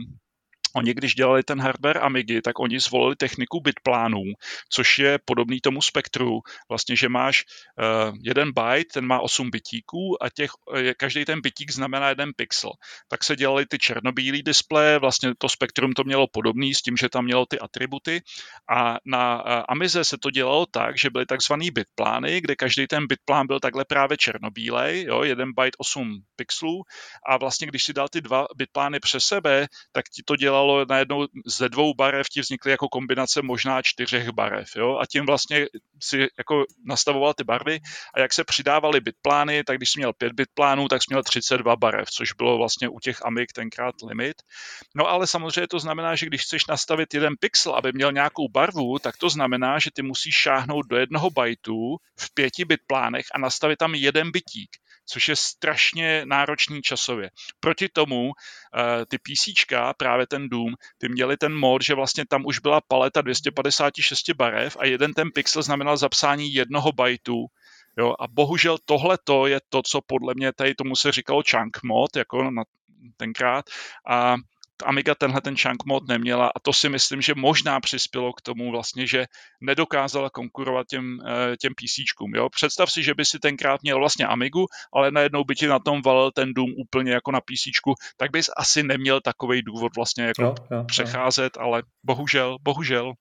Oni, když dělali ten hardware Amigy, tak oni zvolili techniku bitplánů, což je podobný tomu spektru. Vlastně, že máš uh, jeden byte, ten má 8 bitíků a těch, uh, každý ten bitík znamená jeden pixel. Tak se dělali ty černobílý displeje, vlastně to spektrum to mělo podobný s tím, že tam mělo ty atributy a na uh, Amize se to dělalo tak, že byly takzvaný bitplány, kde každý ten bitplán byl takhle právě černobílej, jo, jeden byte 8 pixelů a vlastně, když si dal ty dva bitplány přes sebe, tak ti to dělalo dělalo najednou ze dvou barev ti vznikly jako kombinace možná čtyřech barev, jo, a tím vlastně si jako nastavoval ty barvy. A jak se přidávaly bitplány, tak když jsi měl pět bitplánů, tak jsi měl 32 barev, což bylo vlastně u těch Amig tenkrát limit. No ale samozřejmě to znamená, že když chceš nastavit jeden pixel, aby měl nějakou barvu, tak to znamená, že ty musíš šáhnout do jednoho bajtu v pěti bitplánech a nastavit tam jeden bitík což je strašně náročný časově. Proti tomu uh, ty PC, právě ten Doom, ty měli ten mod, že vlastně tam už byla paleta 256 barev a jeden ten pixel znamenal zapsání jednoho bajtu Jo, a bohužel tohle to je to, co podle mě tady tomu se říkalo chunk mod, jako na tenkrát. A Amiga tenhle ten chunk mod neměla a to si myslím, že možná přispělo k tomu vlastně, že nedokázala konkurovat těm, eh, těm PCčkům. Jo? Představ si, že by si tenkrát měl vlastně Amigu, ale najednou by ti na tom valil ten Doom úplně jako na PCčku, tak bys asi neměl takový důvod vlastně jako jo, jo, přecházet, jo. ale bohužel, bohužel.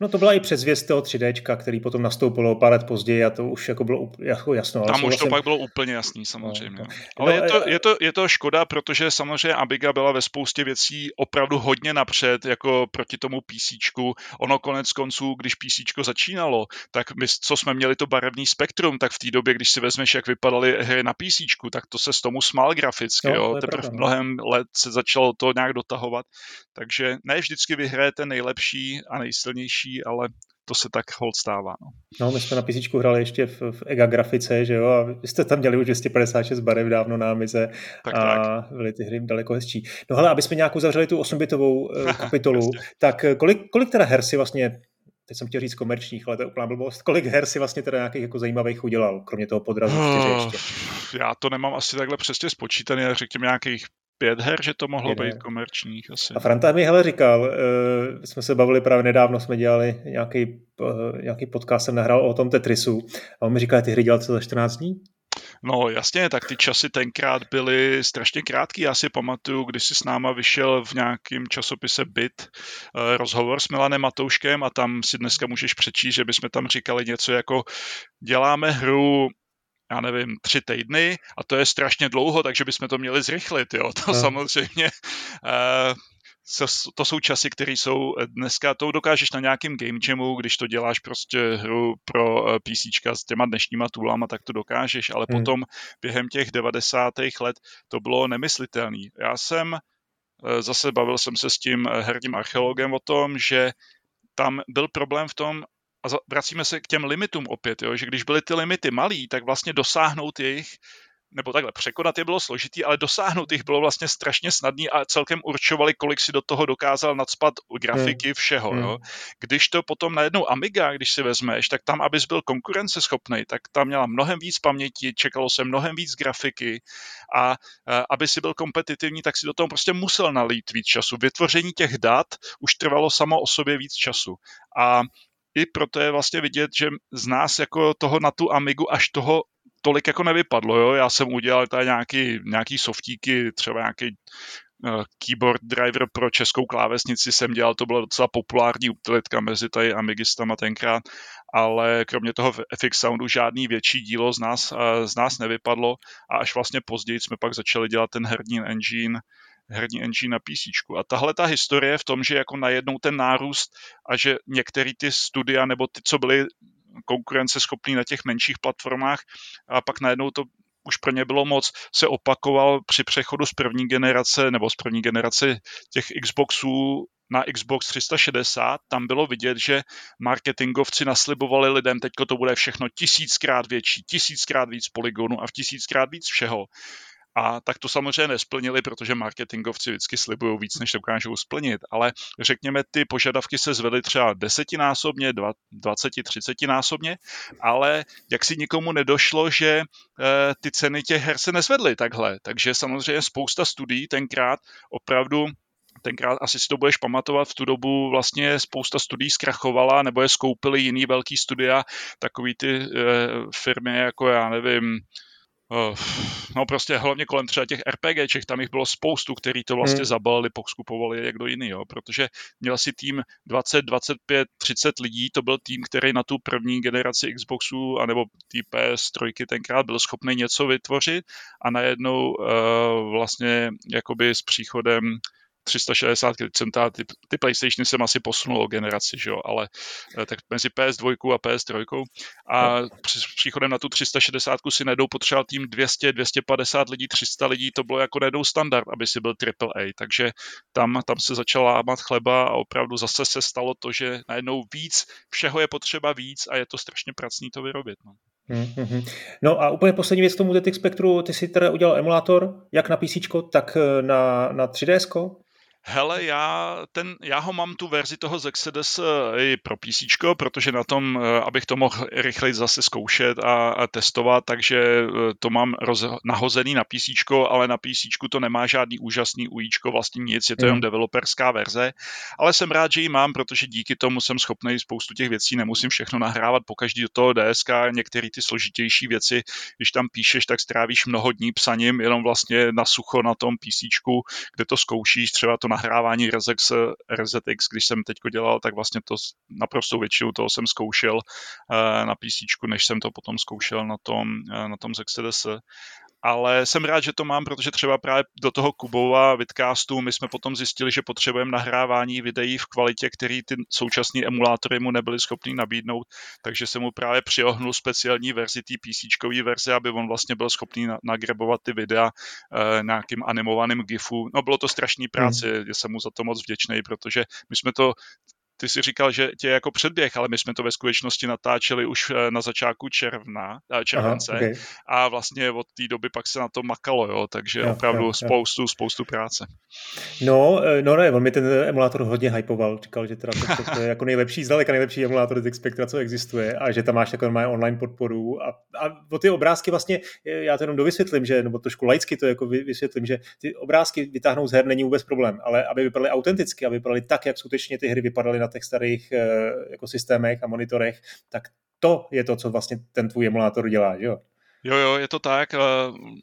No to byla i předzvěst toho 3D, který potom nastoupilo pár let později a to už jako bylo jako jasno.
Tam už to pak bylo úplně jasný samozřejmě. No, ale no, je, to, je, to, je to škoda, protože samozřejmě Amiga byla ve spoustě věcí opravdu hodně napřed, jako proti tomu PC. Ono konec konců, když PC začínalo, tak my, co jsme měli to barevný spektrum, tak v té době, když si vezmeš, jak vypadaly hry na PC, tak to se s tomu smál graficky. No, jo. Teprve pravda, no. mnohem let se začalo to nějak dotahovat. Takže ne vždycky vyhraje nejlepší a nejsilnější, ale to se tak hold stává. No.
no my jsme na PC hráli ještě v, v EGA grafice, že jo, a vy jste tam měli už 256 barev dávno na Amize tak, a tak. byly ty hry daleko hezčí. No hele, aby jsme nějakou zavřeli tu 8-bitovou uh, kapitolu, tak eh, kolik, kolik teda her si vlastně teď jsem chtěl říct komerčních, ale to je úplná blbost. Kolik her si vlastně teda nějakých jako zajímavých udělal, kromě toho podrazu ještě?
Já to nemám asi takhle přesně spočítaný, ale řekněme nějakých pět her, že to mohlo být komerčních asi.
A Franta mi hele říkal, uh, jsme se bavili právě nedávno, jsme dělali nějaký, uh, nějaký podcast, jsem nahrál o tom Tetrisu a on mi říkal, ty hry dělal co za 14 dní?
No jasně, tak ty časy tenkrát byly strašně krátký. Já si pamatuju, když si s náma vyšel v nějakém časopise Bit uh, rozhovor s Milanem Matouškem a tam si dneska můžeš přečíst, že bychom tam říkali něco jako děláme hru já nevím, tři týdny a to je strašně dlouho, takže bychom to měli zrychlit, jo. To no. samozřejmě uh, to jsou časy, které jsou dneska, to dokážeš na nějakém game jamu, když to děláš prostě hru pro eh, PC s těma dnešníma toolama, tak to dokážeš, ale hmm. potom během těch 90. let to bylo nemyslitelné. Já jsem eh, zase bavil jsem se s tím herním archeologem o tom, že tam byl problém v tom, a vracíme se k těm limitům opět, jo, že když byly ty limity malý, tak vlastně dosáhnout jejich nebo takhle, překonat je bylo složitý, ale dosáhnout jich bylo vlastně strašně snadný a celkem určovali, kolik si do toho dokázal nadspat grafiky, hmm. všeho. Hmm. Jo. Když to potom najednou Amiga, když si vezmeš, tak tam, abys byl konkurenceschopný, tak tam měla mnohem víc paměti, čekalo se mnohem víc grafiky a, a aby si byl kompetitivní, tak si do toho prostě musel nalít víc času. Vytvoření těch dat už trvalo samo o sobě víc času. A i proto je vlastně vidět, že z nás jako toho na tu Amigu až toho tolik jako nevypadlo, jo. Já jsem udělal tady nějaký, nějaký softíky, třeba nějaký uh, keyboard driver pro českou klávesnici jsem dělal, to byla docela populární utilitka mezi tady Amigistama tenkrát, ale kromě toho v FX Soundu žádný větší dílo z nás, uh, z nás nevypadlo a až vlastně později jsme pak začali dělat ten herní engine, herní engine na PC. A tahle ta historie v tom, že jako najednou ten nárůst a že některé ty studia nebo ty, co byly konkurenceschopný na těch menších platformách a pak najednou to už pro ně bylo moc, se opakoval při přechodu z první generace nebo z první generace těch Xboxů na Xbox 360, tam bylo vidět, že marketingovci naslibovali lidem, teďko to bude všechno tisíckrát větší, tisíckrát víc polygonů a v tisíckrát víc všeho. A tak to samozřejmě nesplnili, protože marketingovci vždycky slibují víc, než dokážou splnit. Ale řekněme, ty požadavky se zvedly třeba desetinásobně, dvaceti, třicetinásobně, ale jak si nikomu nedošlo, že eh, ty ceny těch her se nezvedly takhle. Takže samozřejmě spousta studií tenkrát opravdu tenkrát asi si to budeš pamatovat, v tu dobu vlastně spousta studií zkrachovala nebo je skoupili jiný velký studia, takový ty e, firmy jako já nevím, no prostě hlavně kolem třeba těch RPGček, tam jich bylo spoustu, který to vlastně hmm. zabalili, poskupovali jak do jiný, jo, protože měl si tým 20, 25, 30 lidí, to byl tým, který na tu první generaci Xboxů anebo tý PS3 tenkrát byl schopný něco vytvořit a najednou uh, vlastně jakoby s příchodem 360, jsem ta, ty, ty PlayStationy jsem asi posunul o generaci, že jo, ale eh, tak mezi PS2 a PS3 a při příchodem na tu 360 si najednou potřeboval tým 200, 250 lidí, 300 lidí, to bylo jako najednou standard, aby si byl AAA, takže tam, tam se začala lámat chleba a opravdu zase se stalo to, že najednou víc, všeho je potřeba víc a je to strašně pracný to vyrobit. No.
Mm-hmm. No a úplně poslední věc k tomu ZX Spectru, ty si teda udělal emulátor, jak na PC, tak eh, na, na 3DS?
Hele, já, ten, já ho mám tu verzi toho z Exodus i pro PC, protože na tom, eh, abych to mohl rychleji zase zkoušet a, a testovat, takže eh, to mám roz, nahozený na PC, ale na PC to nemá žádný úžasný UIčko, vlastně nic, je to mm. jenom developerská verze, ale jsem rád, že ji mám, protože díky tomu jsem schopný spoustu těch věcí, nemusím všechno nahrávat po každý do toho DSK, některé ty složitější věci, když tam píšeš, tak strávíš mnoho dní psaním, jenom vlastně na sucho na tom PC, kde to zkoušíš, třeba to nahrávání Rezex, RZX, když jsem teď dělal, tak vlastně to naprosto většinu toho jsem zkoušel eh, na PC, než jsem to potom zkoušel na tom, eh, na tom ZXDS ale jsem rád, že to mám, protože třeba právě do toho Kubova vidcastu my jsme potom zjistili, že potřebujeme nahrávání videí v kvalitě, který ty současné emulátory mu nebyly schopný nabídnout, takže jsem mu právě přiohnul speciální verzi, té PC verze, aby on vlastně byl schopný nagrebovat ty videa e, nějakým animovaným GIFu. No bylo to strašný práce, hmm. jsem mu za to moc vděčný, protože my jsme to ty si říkal, že tě jako předběh, ale my jsme to ve skutečnosti natáčeli už eh, na začátku června, eh, července Aha, okay. a vlastně od té doby pak se na to makalo, jo, takže jo, opravdu jo, spoustu, jo. spoustu práce.
No, eh, no ne, on mi ten emulátor hodně hypoval, říkal, že teda to, to, to je jako nejlepší, zdaleka nejlepší emulátor z Spectra, co existuje a že tam máš takovou online podporu a, a o ty obrázky vlastně, já to jenom dovysvětlím, že, nebo trošku laicky to jako vysvětlím, že ty obrázky vytáhnout z her není vůbec problém, ale aby vypadaly autenticky, aby vypadaly tak, jak skutečně ty hry vypadaly na těch starých eh, jako systémech a monitorech, tak to je to, co vlastně ten tvůj emulátor dělá, že jo?
Jo, jo, je to tak, eh,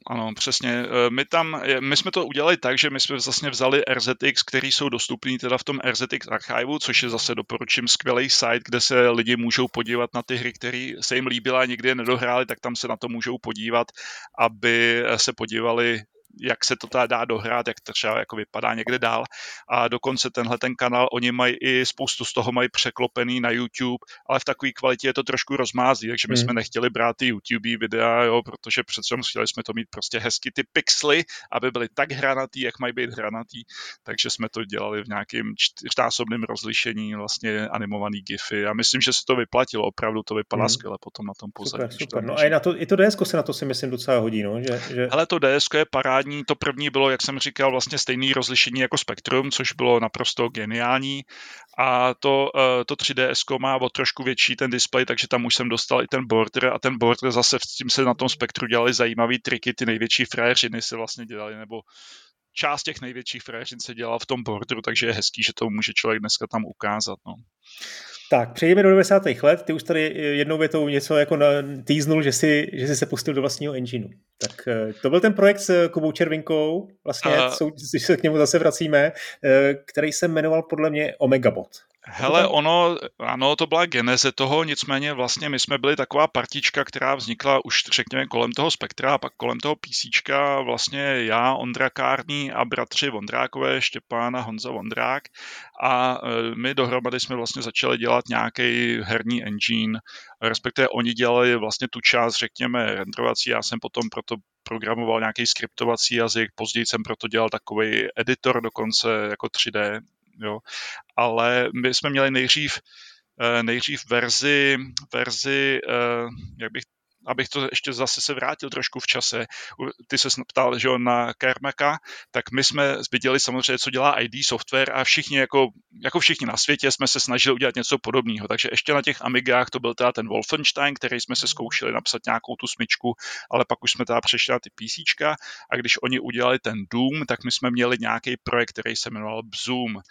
ano, přesně. Eh, my tam, my jsme to udělali tak, že my jsme vlastně vzali RZX, který jsou dostupný teda v tom RZX archivu, což je zase doporučím skvělý site, kde se lidi můžou podívat na ty hry, které se jim líbila a nikdy je nedohráli, tak tam se na to můžou podívat, aby se podívali jak se to dá dohrát, jak to třeba jako vypadá někde dál. A dokonce tenhle ten kanál, oni mají i spoustu z toho mají překlopený na YouTube, ale v takové kvalitě je to trošku rozmází, takže my hmm. jsme nechtěli brát ty YouTube videa, jo, protože přece chtěli jsme to mít prostě hezky ty pixely, aby byly tak hranatý, jak mají být hranatý, takže jsme to dělali v nějakém čtyřnásobném rozlišení vlastně animovaný gify a myslím, že se to vyplatilo, opravdu to vypadá hmm. skvěle potom na tom pozadí.
Super, super. No a i, na to, i to DSK se na to si myslím docela hodí, no, že, že...
Hele, to DSK je parádní parádní. To první bylo, jak jsem říkal, vlastně stejné rozlišení jako Spectrum, což bylo naprosto geniální. A to, eh, to 3DS má o trošku větší ten display, takže tam už jsem dostal i ten border a ten border zase s tím se na tom Spektru dělali zajímavé triky, ty největší frajeřiny se vlastně dělali, nebo část těch největších frajeřin se dělala v tom borderu, takže je hezký, že to může člověk dneska tam ukázat. No.
Tak, přejdeme do 90. let. Ty už tady jednou větou něco jako na, týznul, že jsi, že jsi se pustil do vlastního engineu. Tak eh, to byl ten projekt s Kubou Červinkou, vlastně, uh, když se k němu zase vracíme, eh, který se jmenoval podle mě Omegabot.
Hele, ono, ano, to byla geneze toho, nicméně vlastně my jsme byli taková partička, která vznikla už řekněme kolem toho spektra a pak kolem toho PC, vlastně já, Ondra Kárný a bratři Vondrákové, Štěpán a Honza Vondrák. A e, my dohromady jsme vlastně začali dělat nějaký herní engine, respektive oni dělali vlastně tu část, řekněme, renderovací, já jsem potom proto programoval nějaký skriptovací jazyk, později jsem proto dělal takový editor dokonce jako 3D jo. Ale my jsme měli nejdřív eh, nejdřív verzi, verzi, eh, jak bych abych to ještě zase se vrátil trošku v čase, ty se ptal, že na Kermaka, tak my jsme viděli samozřejmě, co dělá ID software a všichni, jako, jako všichni na světě, jsme se snažili udělat něco podobného. Takže ještě na těch Amigách to byl teda ten Wolfenstein, který jsme se zkoušeli napsat nějakou tu smyčku, ale pak už jsme teda přešli na ty PC a když oni udělali ten Doom, tak my jsme měli nějaký projekt, který se jmenoval Zoom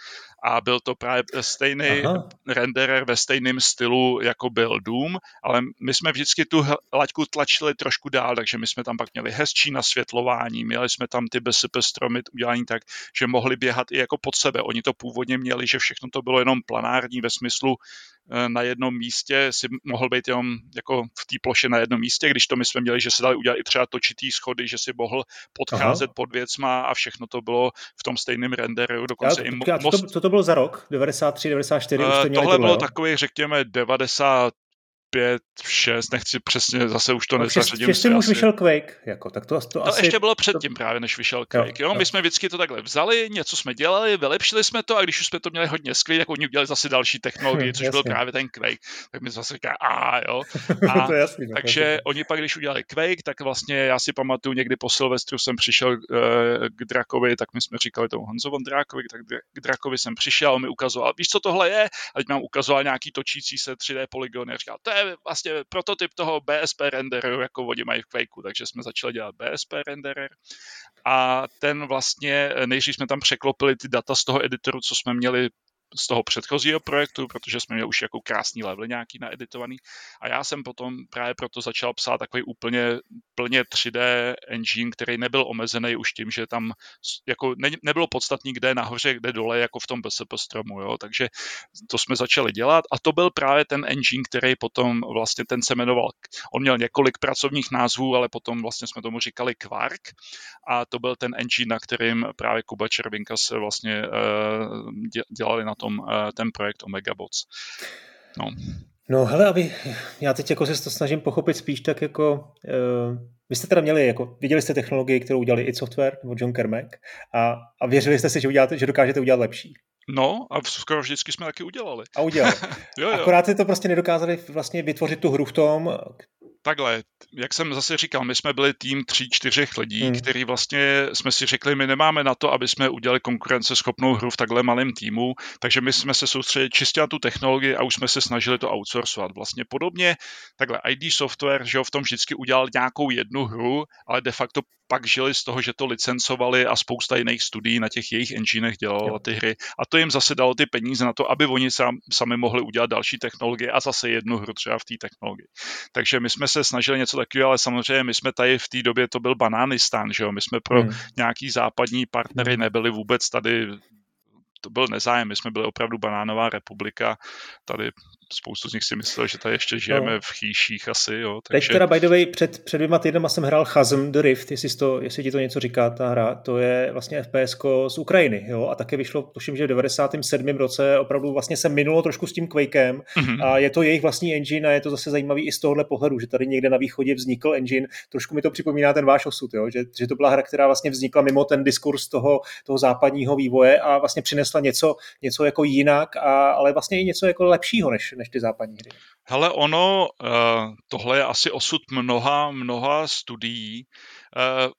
a byl to právě stejný Aha. renderer ve stejném stylu, jako byl Doom, ale my jsme vždycky tu laťku tlačili trošku dál, takže my jsme tam pak měli hezčí nasvětlování, měli jsme tam ty BSP stromy udělání tak, že mohli běhat i jako pod sebe. Oni to původně měli, že všechno to bylo jenom planární ve smyslu, na jednom místě si mohl být jenom jako v té ploše na jednom místě, když to my jsme měli, že se dali udělat i třeba točitý schody, že si mohl podcházet Aha. pod věcma a všechno to bylo v tom stejném renderu. Dokonce
já, i mo- co, to, co to bylo za rok? 93, 94? Uh,
tohle bylo jo? takový, řekněme, 90, 5, 6, nechci přesně, zase už to no,
nezařadím. Ještě už vyšel Quake, jako, tak to, to
no,
asi...
ještě bylo předtím to... právě, než vyšel Quake, jo, jo, my jsme vždycky to takhle vzali, něco jsme dělali, vylepšili jsme to a když už jsme to měli hodně skvělé, tak oni udělali zase další technologii, což byl právě ten Quake, tak my zase říkáme, a jo. A, to je jasný, no, takže jasný. oni pak, když udělali Quake, tak vlastně já si pamatuju, někdy po Silvestru jsem přišel uh, k Drakovi, tak my jsme říkali tomu Honzovom Drakovi, tak k Drakovi jsem přišel, on mi ukazoval, víš, co tohle je? A teď mám ukazoval nějaký točící se 3D polygony a říkal, to je vlastně prototyp toho BSP renderu, jako oni mají v Quakeu, takže jsme začali dělat BSP renderer. A ten vlastně, nejdřív jsme tam překlopili ty data z toho editoru, co jsme měli z toho předchozího projektu, protože jsme měli už jako krásný level nějaký naeditovaný. A já jsem potom právě proto začal psát takový úplně plně 3D engine, který nebyl omezený už tím, že tam jako ne, nebylo podstatný, kde nahoře, kde dole, jako v tom BSP stromu. Jo? Takže to jsme začali dělat a to byl právě ten engine, který potom vlastně ten se jmenoval, on měl několik pracovních názvů, ale potom vlastně jsme tomu říkali Quark a to byl ten engine, na kterým právě Kuba Červinka se vlastně uh, dělali na tom eh, ten projekt Omegabots. No.
No hele, aby, já teď jako se to snažím pochopit spíš tak jako, uh, vy jste teda měli, jako, viděli jste technologii, kterou udělali i software, nebo John Kermack, a, a věřili jste si, že, uděláte, že dokážete udělat lepší.
No a skoro vždycky jsme taky udělali.
A udělali. jo, jo. Akorát si to prostě nedokázali vlastně vytvořit tu hru v tom,
takhle, jak jsem zase říkal, my jsme byli tým tří, čtyřech lidí, hmm. který vlastně jsme si řekli, my nemáme na to, aby jsme udělali konkurenceschopnou hru v takhle malém týmu, takže my jsme se soustředili čistě na tu technologii a už jsme se snažili to outsourcovat. Vlastně podobně, takhle ID Software, že jo, v tom vždycky udělal nějakou jednu hru, ale de facto pak žili z toho, že to licencovali a spousta jiných studií na těch jejich enginech dělala ty hry. A to jim zase dalo ty peníze na to, aby oni sam, sami mohli udělat další technologie a zase jednu hru třeba v té technologii. Takže my jsme se snažili něco takového, ale samozřejmě my jsme tady v té době, to byl Banánistán, že jo? My jsme pro hmm. nějaký západní partnery hmm. nebyli vůbec tady to byl nezájem, my jsme byli opravdu banánová republika, tady spoustu z nich si myslel, že tady ještě žijeme no. v chýších asi. Jo,
takže... Teď teda, by the way, před, před dvěma týdnama jsem hrál Chasm The Rift, jestli, to, jestli ti to něco říká ta hra, to je vlastně FPS z Ukrajiny, jo, a také vyšlo, tuším, že v 97. roce opravdu vlastně se minulo trošku s tím Quakem mm-hmm. a je to jejich vlastní engine a je to zase zajímavý i z tohohle pohledu, že tady někde na východě vznikl engine, trošku mi to připomíná ten váš osud, jo, že, že to byla hra, která vlastně vznikla mimo ten diskurs toho, toho západního vývoje a vlastně přinesla něco, něco jako jinak, a, ale vlastně i něco jako lepšího než, než ty západní hry.
Hele, ono, eh, tohle je asi osud mnoha, mnoha studií,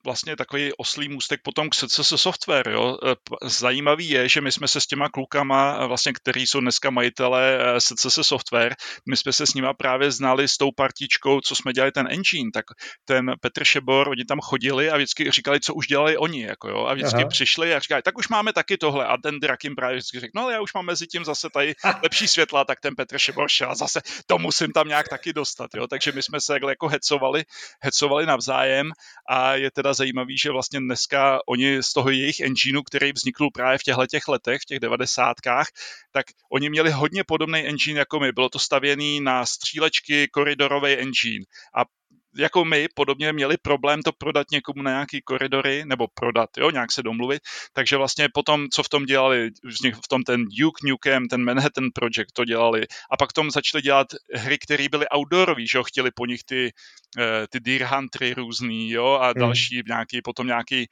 vlastně takový oslý můstek potom k CCS Software. Jo. Eh, zajímavý je, že my jsme se s těma klukama, eh, vlastně, který jsou dneska majitele CCS Software, my jsme se s nima právě znali s tou partičkou, co jsme dělali ten engine, tak ten Petr Šebor, oni tam chodili a vždycky říkali, co už dělali oni, jako jo, a vždycky Aha. přišli a říkali, tak už máme taky tohle a ten Drak jim právě vždycky řekl, no ale já už mám mezi tím zase tady lepší světla, tak ten Petr Šebor šel a zase to musím tam nějak taky dostat, jo, takže my jsme se jako hecovali, hecovali navzájem a je teda zajímavý, že vlastně dneska oni z toho jejich engineu, který vznikl právě v těchto těch letech, v těch devadesátkách, tak oni měli hodně podobný engine jako my. Bylo to stavěný na střílečky, koridorový engine a jako my podobně měli problém to prodat někomu na nějaký koridory, nebo prodat, jo, nějak se domluvit. Takže vlastně potom, co v tom dělali, v tom ten Duke Nukem, ten Manhattan Project to dělali a pak tom začali dělat hry, které byly outdoorový, že jo, chtěli po nich ty, eh, ty Deer Huntery různý, jo, a hmm. další hmm. nějaký, potom nějaký eh,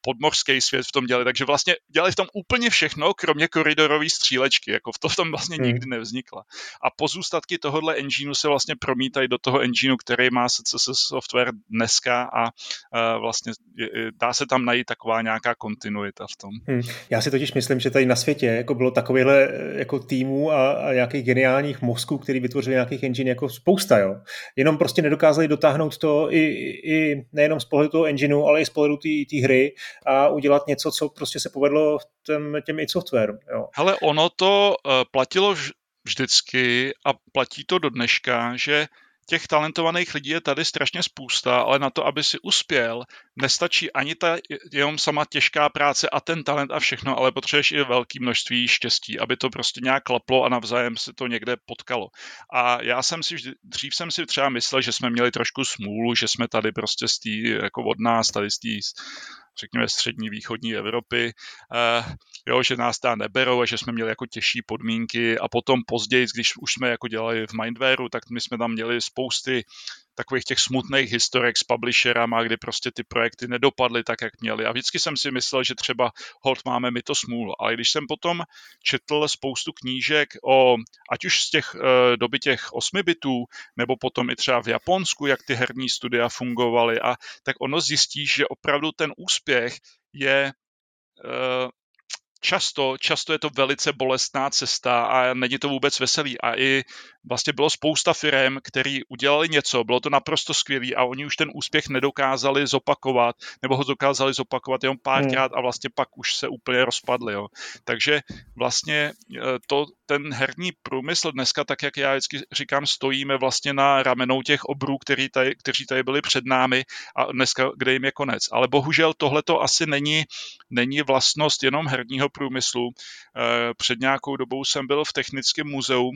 podmořský svět v tom dělali, takže vlastně dělali v tom úplně všechno, kromě koridorové střílečky, jako v to v tom vlastně hmm. nikdy nevznikla. A pozůstatky tohohle engineu se vlastně promítají do toho engineu, který má se se software dneska a vlastně dá se tam najít taková nějaká kontinuita v tom. Hmm.
Já si totiž myslím, že tady na světě jako bylo takovýhle jako týmů a, a nějakých geniálních mozků, který vytvořili nějakých engine jako spousta, jo. Jenom prostě nedokázali dotáhnout to i, i nejenom z pohledu toho engineu, ale i z pohledu té hry a udělat něco, co prostě se povedlo těm, těm i software. Jo.
Hele, ono to uh, platilo vždycky a platí to do dneška, že těch talentovaných lidí je tady strašně spousta, ale na to, aby si uspěl, nestačí ani ta jenom sama těžká práce a ten talent a všechno, ale potřebuješ i velké množství štěstí, aby to prostě nějak klaplo a navzájem se to někde potkalo. A já jsem si dřív jsem si třeba myslel, že jsme měli trošku smůlu, že jsme tady prostě z tý, jako od nás, tady z té řekněme, střední východní Evropy, jo, že nás tam neberou a že jsme měli jako těžší podmínky. A potom později, když už jsme jako dělali v Mindwareu, tak my jsme tam měli spousty takových těch smutných historek s publisherama, kdy prostě ty projekty nedopadly tak, jak měly. A vždycky jsem si myslel, že třeba hold máme my to smůlu. Ale když jsem potom četl spoustu knížek o, ať už z těch uh, doby těch 8 bitů, nebo potom i třeba v Japonsku, jak ty herní studia fungovaly, a tak ono zjistí, že opravdu ten úspěch je uh, často, často je to velice bolestná cesta a není to vůbec veselý. A i vlastně bylo spousta firm, který udělali něco, bylo to naprosto skvělý a oni už ten úspěch nedokázali zopakovat, nebo ho dokázali zopakovat jenom párkrát hmm. a vlastně pak už se úplně rozpadli. Jo. Takže vlastně e, to, ten herní průmysl dneska, tak jak já vždycky říkám, stojíme vlastně na ramenou těch obrů, který tady, kteří tady byli před námi a dneska, kde jim je konec. Ale bohužel tohle to asi není, není vlastnost jenom herního průmyslu. E, před nějakou dobou jsem byl v Technickém muzeu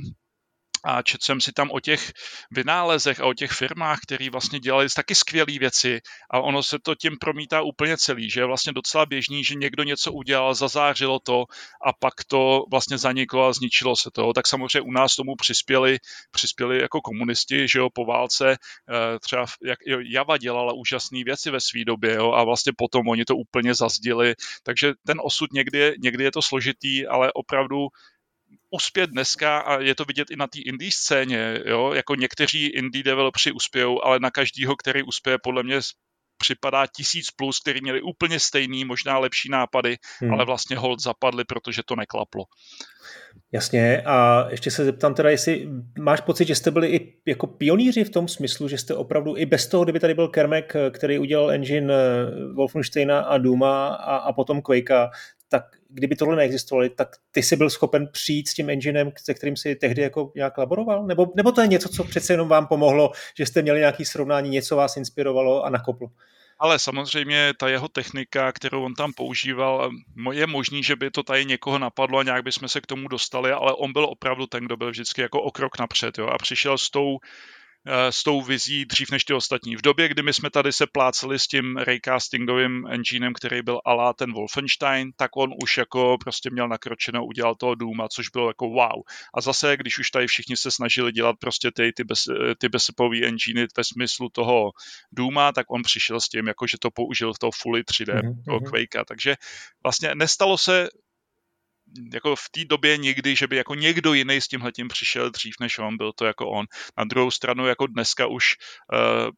a četl jsem si tam o těch vynálezech a o těch firmách, které vlastně dělali taky skvělé věci a ono se to tím promítá úplně celý, že je vlastně docela běžný, že někdo něco udělal, zazářilo to a pak to vlastně zaniklo a zničilo se to. Tak samozřejmě u nás tomu přispěli, přispěli jako komunisti, že jo, po válce, eh, třeba jak Java dělala úžasné věci ve své době jo, a vlastně potom oni to úplně zazdili, takže ten osud někdy někdy je to složitý, ale opravdu uspět dneska a je to vidět i na té indie scéně, jo, jako někteří indie developři uspějou, ale na každýho, který uspěje, podle mě připadá tisíc plus, který měli úplně stejný, možná lepší nápady, hmm. ale vlastně hold zapadly, protože to neklaplo.
Jasně a ještě se zeptám teda, jestli máš pocit, že jste byli i jako pionýři v tom smyslu, že jste opravdu i bez toho, kdyby tady byl Kermek, který udělal engine eh, Wolfensteina a Duma a, a potom Quakea, tak kdyby tohle neexistovalo, tak ty jsi byl schopen přijít s tím enginem, se kterým si tehdy jako nějak laboroval? Nebo, nebo to je něco, co přece jenom vám pomohlo, že jste měli nějaký srovnání, něco vás inspirovalo a nakoplo?
Ale samozřejmě ta jeho technika, kterou on tam používal, je možný, že by to tady někoho napadlo a nějak bychom se k tomu dostali, ale on byl opravdu ten, kdo byl vždycky jako o krok napřed jo, a přišel s tou s tou vizí dřív než ty ostatní. V době, kdy my jsme tady se pláceli s tím raycastingovým enginem, který byl alá ten Wolfenstein, tak on už jako prostě měl nakročeno, udělal toho Duma, což bylo jako wow. A zase, když už tady všichni se snažili dělat prostě ty, ty, bez, eh, ty besepový enginy ve smyslu toho Duma, tak on přišel s tím, jako že to použil v toho fully 3D, mm-hmm. toho mhm. Quakea. Takže vlastně nestalo se jako v té době nikdy, že by jako někdo jiný s tímhletím přišel dřív než on, byl to jako on. Na druhou stranu jako dneska už uh,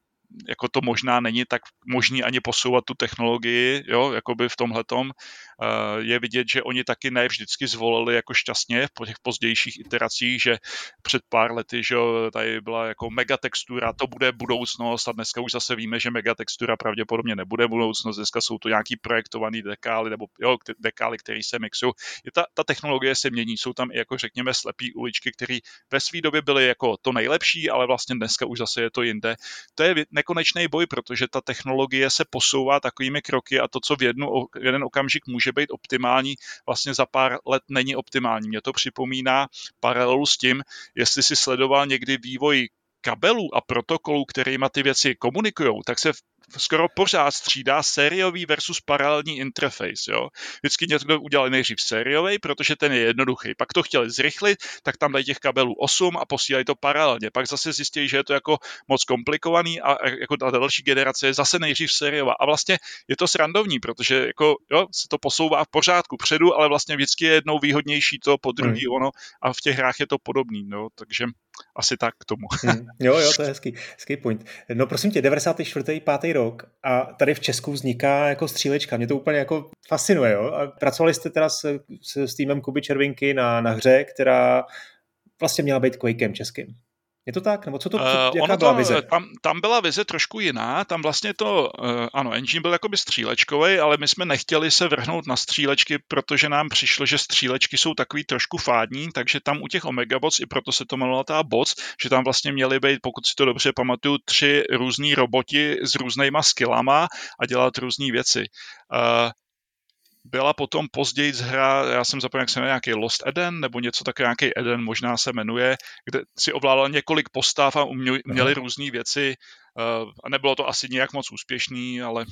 jako to možná není tak možný ani posouvat tu technologii, jo, jakoby v tomhletom. Eh, je vidět, že oni taky ne vždycky zvolili jako šťastně po těch pozdějších iteracích, že před pár lety, že tady byla jako megatextura, to bude budoucnost a dneska už zase víme, že megatextura pravděpodobně nebude budoucnost, dneska jsou to nějaký projektovaný dekály nebo jo, dekály, které se mixují. Ta, ta technologie se mění, jsou tam i jako řekněme slepý uličky, které ve své době byly jako to nejlepší, ale vlastně dneska už zase je to jinde. To je nekonečný boj, protože ta technologie se posouvá takovými kroky a to, co v jednu, jeden okamžik může být optimální, vlastně za pár let není optimální. Mě to připomíná paralelu s tím, jestli si sledoval někdy vývoj kabelů a protokolů, kterými ty věci komunikují, tak se skoro pořád střídá sériový versus paralelní interface. Jo? Vždycky někdo udělal nejdřív sériový, protože ten je jednoduchý. Pak to chtěli zrychlit, tak tam dají těch kabelů 8 a posílají to paralelně. Pak zase zjistí, že je to jako moc komplikovaný a jako ta další generace je zase nejdřív sériová. A vlastně je to srandovní, protože jako, jo, se to posouvá v pořádku předu, ale vlastně vždycky je jednou výhodnější to po druhý hmm. ono a v těch hrách je to podobný. No, takže asi tak k tomu.
Hmm. Jo, jo, to je hezký, hezký point. No prosím tě, 94. 5. rok a tady v Česku vzniká jako střílečka. Mě to úplně jako fascinuje. Jo? A pracovali jste teda s, s, s týmem Kuby Červinky na, na hře, která vlastně měla být Quakem českým. Je to tak? Nebo co to, co, eh, jaká ono byla to, vize?
Tam, tam byla vize trošku jiná, tam vlastně to, uh, ano, engine byl jakoby střílečkový, ale my jsme nechtěli se vrhnout na střílečky, protože nám přišlo, že střílečky jsou takový trošku fádní, takže tam u těch Omega Bots, i proto se to jmenovalo ta Bots, že tam vlastně měly být, pokud si to dobře pamatuju, tři různí roboti s různýma skillama a dělat různé věci. Uh, byla potom později hra, já jsem zapomněl, jak se jmenuje, nějaký Lost Eden, nebo něco takového, nějaký Eden možná se jmenuje, kde si ovládal několik postav a měli, měli různé věci. A nebylo to asi nějak moc úspěšný, ale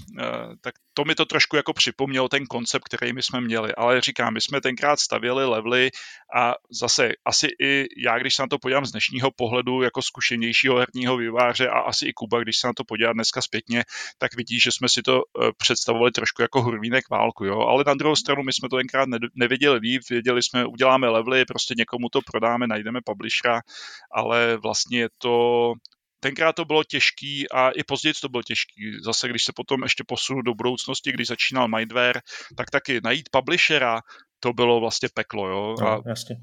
tak to mi to trošku jako připomnělo ten koncept, který my jsme měli. Ale říkám, my jsme tenkrát stavěli levely a zase asi i já, když se na to podívám z dnešního pohledu jako zkušenějšího herního výváře a asi i Kuba, když se na to podívá dneska zpětně, tak vidí, že jsme si to představovali trošku jako hurvínek válku. Jo? Ale na druhou stranu my jsme to tenkrát nevěděli líp, věděli jsme, uděláme levely, prostě někomu to prodáme, najdeme publishera, ale vlastně je to tenkrát to bylo těžký a i později to bylo těžký. Zase, když se potom ještě posunu do budoucnosti, když začínal Mindware, tak taky najít publishera, to bylo vlastně peklo, jo.
No, a jasně.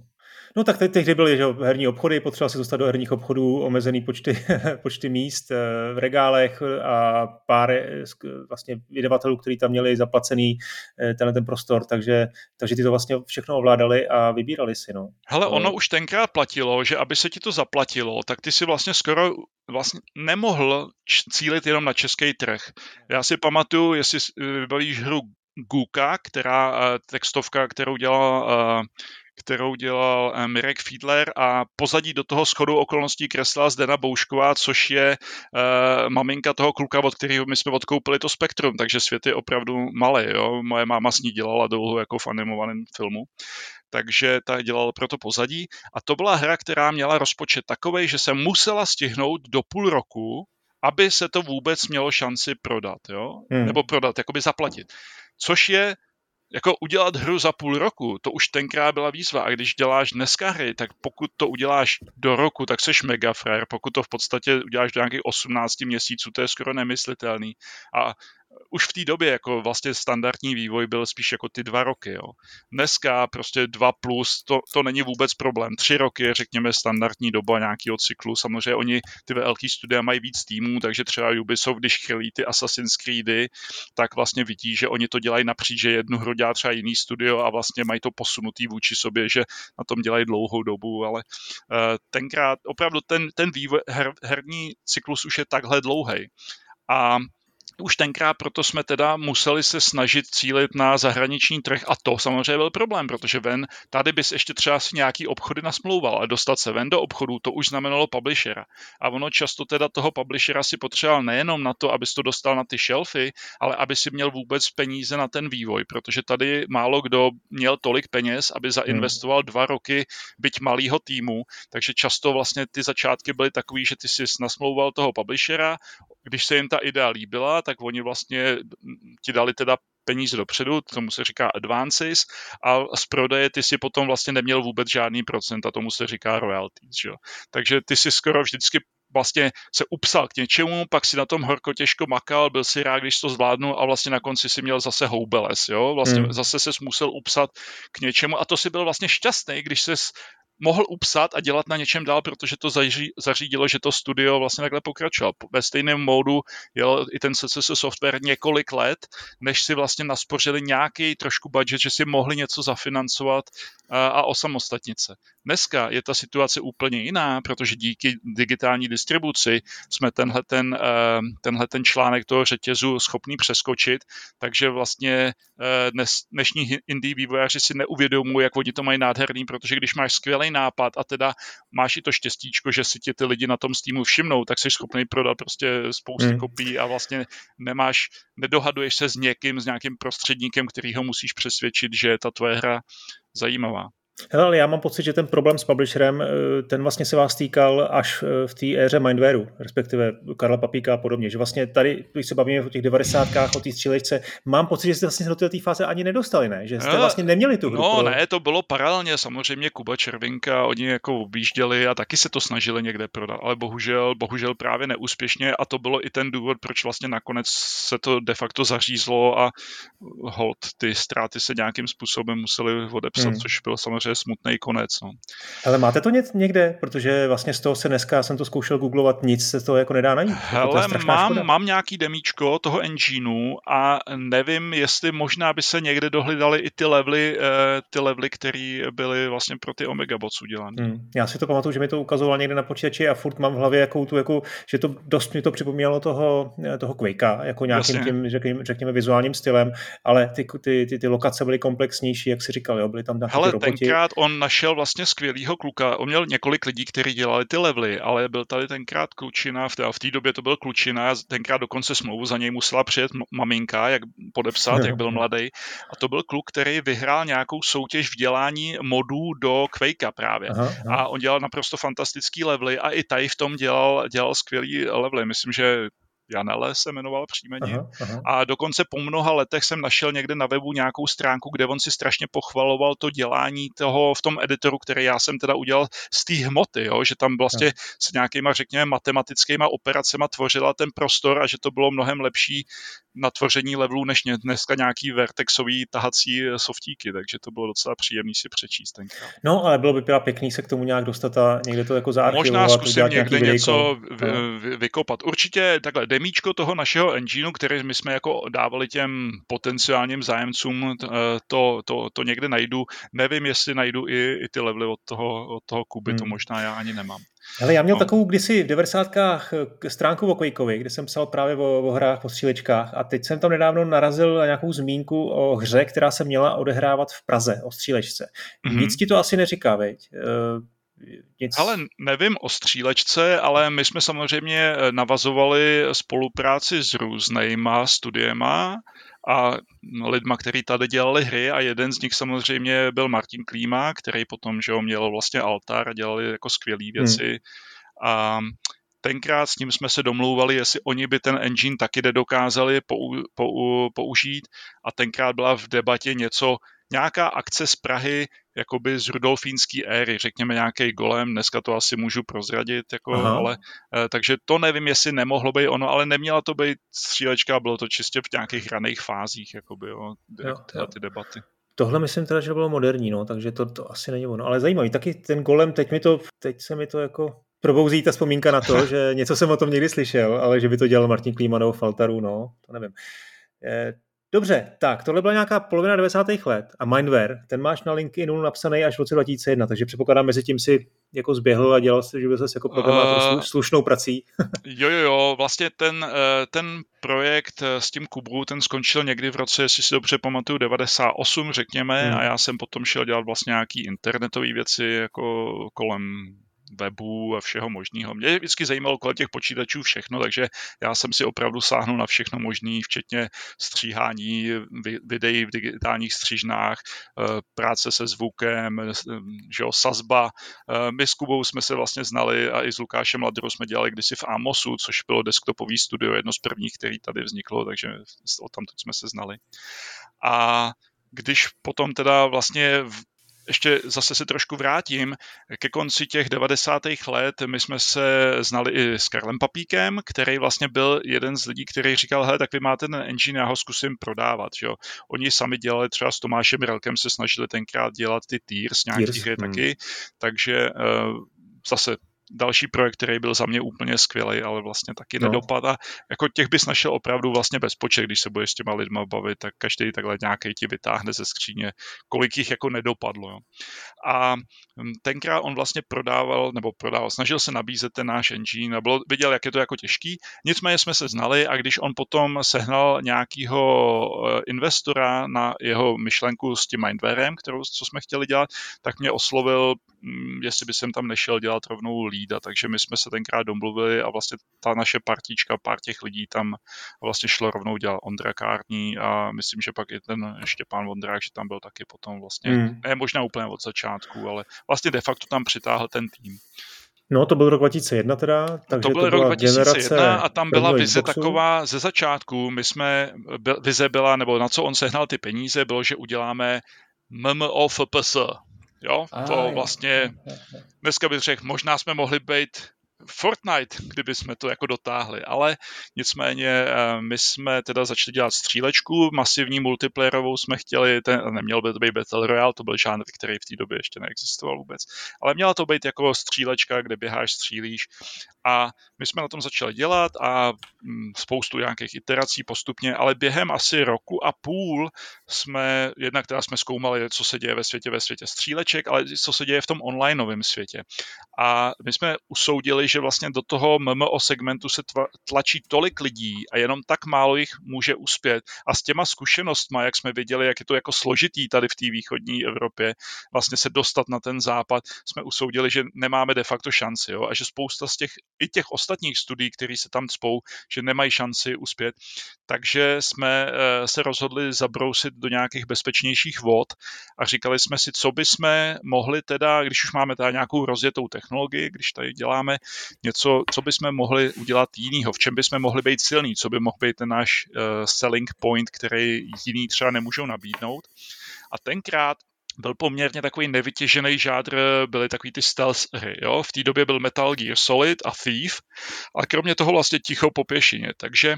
No tak teď, tehdy byly že, herní obchody, potřeba se dostat do herních obchodů, omezený počty, počty míst eh, v regálech a pár eh, vlastně vydavatelů, kteří tam měli zaplacený eh, tenhle ten prostor, takže, takže ty to vlastně všechno ovládali a vybírali si. No.
Hele, ono už tenkrát platilo, že aby se ti to zaplatilo, tak ty si vlastně skoro vlastně nemohl cílit jenom na český trh. Já si pamatuju, jestli vybavíš hru Guka, která textovka, kterou dělal kterou dělal Mirek Fiedler a pozadí do toho schodu okolností kreslila Zdena Boušková, což je uh, maminka toho kluka, od kterého my jsme odkoupili to Spektrum, takže svět je opravdu malý. Jo? Moje máma s ní dělala dlouho jako v animovaném filmu takže ta dělala pro to pozadí. A to byla hra, která měla rozpočet takový, že se musela stihnout do půl roku, aby se to vůbec mělo šanci prodat, jo? Hmm. nebo prodat, jakoby zaplatit. Což je jako udělat hru za půl roku, to už tenkrát byla výzva. A když děláš dneska hry, tak pokud to uděláš do roku, tak seš mega fair. Pokud to v podstatě uděláš do nějakých 18 měsíců, to je skoro nemyslitelný. A už v té době jako vlastně standardní vývoj byl spíš jako ty dva roky. Jo. Dneska prostě dva plus, to, to není vůbec problém. Tři roky je řekněme standardní doba nějakého cyklu. Samozřejmě oni ty velký studia mají víc týmů, takže třeba Ubisoft, když chylí ty Assassin's Creedy, tak vlastně vidí, že oni to dělají napříč, že jednu hru dělá třeba jiný studio a vlastně mají to posunutý vůči sobě, že na tom dělají dlouhou dobu, ale uh, tenkrát opravdu ten, ten vývoj, her, herní cyklus už je takhle dlouhý. A už tenkrát proto jsme teda museli se snažit cílit na zahraniční trh a to samozřejmě byl problém, protože ven, tady bys ještě třeba si nějaký obchody nasmlouval, ale dostat se ven do obchodu, to už znamenalo publishera. A ono často teda toho publishera si potřeboval nejenom na to, abys to dostal na ty shelfy, ale aby si měl vůbec peníze na ten vývoj, protože tady málo kdo měl tolik peněz, aby zainvestoval dva roky byť malýho týmu, takže často vlastně ty začátky byly takový, že ty si nasmlouval toho publishera, když se jim ta idea líbila, tak oni vlastně ti dali teda peníze dopředu, tomu se říká advances a z prodeje ty si potom vlastně neměl vůbec žádný procent a tomu se říká royalties. Že? Takže ty si skoro vždycky vlastně se upsal k něčemu, pak si na tom horko těžko makal, byl si rád, když to zvládnu a vlastně na konci si měl zase houbeles, jo, vlastně hmm. zase se musel upsat k něčemu a to si byl vlastně šťastný, když se mohl upsat a dělat na něčem dál, protože to zařídilo, že to studio vlastně takhle pokračovalo. Ve stejném módu jel i ten CCS software několik let, než si vlastně naspořili nějaký trošku budget, že si mohli něco zafinancovat a osamostatnit se. Dneska je ta situace úplně jiná, protože díky digitální distribuci jsme tenhle ten, eh, tenhle ten článek toho řetězu schopný přeskočit, takže vlastně eh, dnešní indie vývojáři si neuvědomují, jak oni to mají nádherný, protože když máš skvělý nápad a teda máš i to štěstíčko, že si tě ty lidi na tom Steamu všimnou, tak jsi schopný prodat prostě spoustu hmm. kopií a vlastně nemáš, nedohaduješ se s někým, s nějakým prostředníkem, který ho musíš přesvědčit, že je ta tvoje hra zajímavá.
Hele, ale já mám pocit, že ten problém s publisherem, eh, ten vlastně se vás týkal až eh, v té éře Mindwareu, respektive Karla Papíka a podobně. Že vlastně tady, když se bavíme o těch 90. o té střílečce, mám pocit, že jste vlastně do té fáze ani nedostali, ne? Že jste vlastně neměli tu hru.
No pro... ne, to bylo paralelně, samozřejmě Kuba Červinka, oni jako objížděli a taky se to snažili někde prodat, ale bohužel, bohužel právě neúspěšně a to bylo i ten důvod, proč vlastně nakonec se to de facto zařízlo a hold, ty ztráty se nějakým způsobem museli odepsat, hmm. což byl samozřejmě je smutný konec. No.
Ale máte to někde? Protože vlastně z toho se dneska, já jsem to zkoušel googlovat, nic se to jako nedá najít.
Hele, mám, mám nějaký demíčko toho engineu a nevím, jestli možná by se někde dohledali i ty levely, eh, ty levely, které byly vlastně pro ty Omega Bots udělané. Hmm.
Já si to pamatuju, že mi to ukazoval někde na počítači a furt mám v hlavě jakou tu, jako, že to dost mi to připomínalo toho, eh, toho Quakea, jako nějakým Jasně. tím, řekněme, řekněme, vizuálním stylem, ale ty, ty, ty, ty lokace byly komplexnější, jak si říkal, jo, byly tam nějaké roboti
tenkrát on našel vlastně skvělýho kluka. On měl několik lidí, kteří dělali ty levely, ale byl tady tenkrát klučina, v té, v té době to byl klučina, tenkrát dokonce smlouvu za něj musela přijet maminka, jak podepsat, jak byl mladý. A to byl kluk, který vyhrál nějakou soutěž v dělání modů do Quakea právě. Aha, aha. A on dělal naprosto fantastický levely a i tady v tom dělal, dělal skvělý levely. Myslím, že Janele se jmenoval příjmení. Aha, aha. A dokonce po mnoha letech jsem našel někde na webu nějakou stránku, kde on si strašně pochvaloval to dělání toho v tom editoru, který já jsem teda udělal z té hmoty, jo? že tam vlastně aha. s nějakýma, řekněme, matematickýma operacema tvořila ten prostor a že to bylo mnohem lepší na tvoření levelů než dneska nějaký vertexový tahací softíky, takže to bylo docela příjemný si přečíst tenkrát.
No, ale bylo by teda pěkný se k tomu nějak dostat a někde to jako zaarchivovat.
Možná zkusím někde něco vy, vy, vykopat. Určitě takhle demíčko toho našeho engineu, který my jsme jako dávali těm potenciálním zájemcům, to, to, to někde najdu. Nevím, jestli najdu i, i ty levely od toho, od toho Kuby, hmm. to možná já ani nemám.
Ale já měl no. takovou kdysi v 90. stránku o Quakeovi, kde jsem psal právě o, o hrách, po střílečkách a teď jsem tam nedávno narazil na nějakou zmínku o hře, která se měla odehrávat v Praze, o střílečce. Mm-hmm. Nic ti to asi neříká, veď? Uh,
nic... Ale nevím o střílečce, ale my jsme samozřejmě navazovali spolupráci s různýma studiema a lidma, kteří tady dělali hry a jeden z nich samozřejmě byl Martin Klíma, který potom že ho, měl vlastně altar a dělali jako skvělé hmm. věci. Hmm. A tenkrát s ním jsme se domlouvali, jestli oni by ten engine taky nedokázali pou, pou, použít a tenkrát byla v debatě něco, nějaká akce z Prahy, jakoby z rudolfínské éry, řekněme nějaký golem, dneska to asi můžu prozradit, jako, ale, eh, takže to nevím, jestli nemohlo být ono, ale neměla to být střílečka, bylo to čistě v nějakých raných fázích, jakoby, jo, jo, jo. ty debaty.
Tohle myslím teda, že bylo moderní, no, takže to, to asi není ono. Ale zajímavý, taky ten golem, teď, mi to, teď se mi to jako probouzí ta vzpomínka na to, že něco jsem o tom někdy slyšel, ale že by to dělal Martin Klíman nebo Faltaru, no, to nevím. Eh, Dobře, tak tohle byla nějaká polovina 90. let a Mindware, ten máš na LinkedInu napsaný až v roce 2001, takže předpokládám, mezi tím si jako zběhl a dělal si, že se jako programátor uh, slušnou prací.
jo, jo, jo, vlastně ten, eh, ten projekt eh, s tím Kubu, ten skončil někdy v roce, jestli si dobře pamatuju, 98, řekněme, hmm. a já jsem potom šel dělat vlastně nějaký internetové věci jako kolem webu a všeho možného. Mě vždycky zajímalo kolem těch počítačů všechno, takže já jsem si opravdu sáhnul na všechno možné, včetně stříhání videí v digitálních střížnách, eh, práce se zvukem, že jo, sazba. Eh, my s Kubou jsme se vlastně znali a i s Lukášem Ladrou jsme dělali kdysi v Amosu, což bylo desktopový studio, jedno z prvních, který tady vzniklo, takže o tam jsme se znali. A když potom teda vlastně ještě zase se trošku vrátím, ke konci těch 90. let my jsme se znali i s Karlem Papíkem, který vlastně byl jeden z lidí, který říkal, hele, tak vy máte ten engine, já ho zkusím prodávat. Jo. Oni sami dělali třeba s Tomášem Relkem, se snažili tenkrát dělat ty tiers, nějaký tiers. hry hmm. taky, takže uh, zase další projekt, který byl za mě úplně skvělý, ale vlastně taky no. nedopad. A jako těch bys našel opravdu vlastně bezpočet, když se budeš s těma lidma bavit, tak každý takhle nějaký ti vytáhne ze skříně, kolik jich jako nedopadlo. Jo. A hm, tenkrát on vlastně prodával, nebo prodával, snažil se nabízet ten náš engine a bylo, viděl, jak je to jako těžký. Nicméně jsme se znali a když on potom sehnal nějakého eh, investora na jeho myšlenku s tím Mindwarem, kterou, co jsme chtěli dělat, tak mě oslovil, jestli by jsem tam nešel dělat rovnou lída, takže my jsme se tenkrát domluvili a vlastně ta naše partička, pár těch lidí tam vlastně šlo rovnou dělat Ondra Kární a myslím, že pak i ten Štěpán Vondrák, že tam byl taky potom vlastně, hmm. ne možná úplně od začátku, ale vlastně de facto tam přitáhl ten tým.
No, to byl rok 2001 teda, takže
to byl
to
rok 2001 a tam byla vize Xboxu. taková ze začátku, my jsme, vize byla, nebo na co on sehnal ty peníze, bylo, že uděláme MMO FPS, Jo, to vlastně, dneska bych řekl, možná jsme mohli být Fortnite, kdyby jsme to jako dotáhli, ale nicméně eh, my jsme teda začali dělat střílečku, masivní multiplayerovou jsme chtěli, ten, neměl by to být Battle Royale, to byl žánr, který v té době ještě neexistoval vůbec, ale měla to být jako střílečka, kde běháš, střílíš A my jsme na tom začali dělat a mm, spoustu nějakých iterací postupně, ale během asi roku a půl jsme, jednak teda jsme zkoumali, co se děje ve světě, ve světě stříleček, ale co se děje v tom onlineovém světě. A my jsme usoudili, že vlastně do toho MMO segmentu se tlačí tolik lidí a jenom tak málo jich může uspět. A s těma zkušenostmi, jak jsme viděli, jak je to jako složitý tady v té východní Evropě, vlastně se dostat na ten západ, jsme usoudili, že nemáme de facto šanci. Jo? A že spousta z těch, i těch ostatních studií, které se tam cpou, že nemají šanci uspět. Takže jsme eh, se rozhodli zabrousit do nějakých bezpečnějších vod a říkali jsme si, co by jsme mohli teda, když už máme teda nějakou rozjetou technologii, když tady děláme něco, co by jsme mohli udělat jinýho, v čem by jsme mohli být silní, co by mohl být ten náš uh, selling point, který jiný třeba nemůžou nabídnout. A tenkrát byl poměrně takový nevytěžený žádr, byly takový ty stealth hry. Jo? V té době byl Metal Gear Solid a Thief, a kromě toho vlastně ticho po pěšině. Takže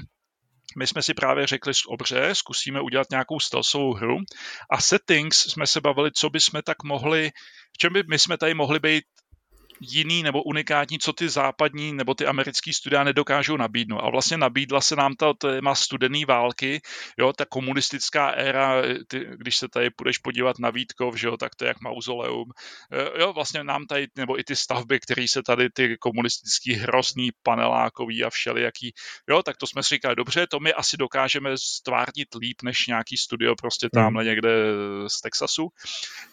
my jsme si právě řekli, dobře, zkusíme udělat nějakou stealthovou hru a settings jsme se bavili, co by jsme tak mohli, v čem by my jsme tady mohli být jiný nebo unikátní, co ty západní nebo ty americké studia nedokážou nabídnout. A vlastně nabídla se nám ta téma studené války, jo, ta komunistická éra, ty, když se tady půjdeš podívat na Vítkov, že jo, tak to je jak mauzoleum. E, jo, vlastně nám tady, nebo i ty stavby, které se tady, ty komunistický hrozný panelákový a všelijaký, jo, tak to jsme si říkali, dobře, to my asi dokážeme stvárnit líp než nějaký studio prostě hmm. tamhle někde z Texasu.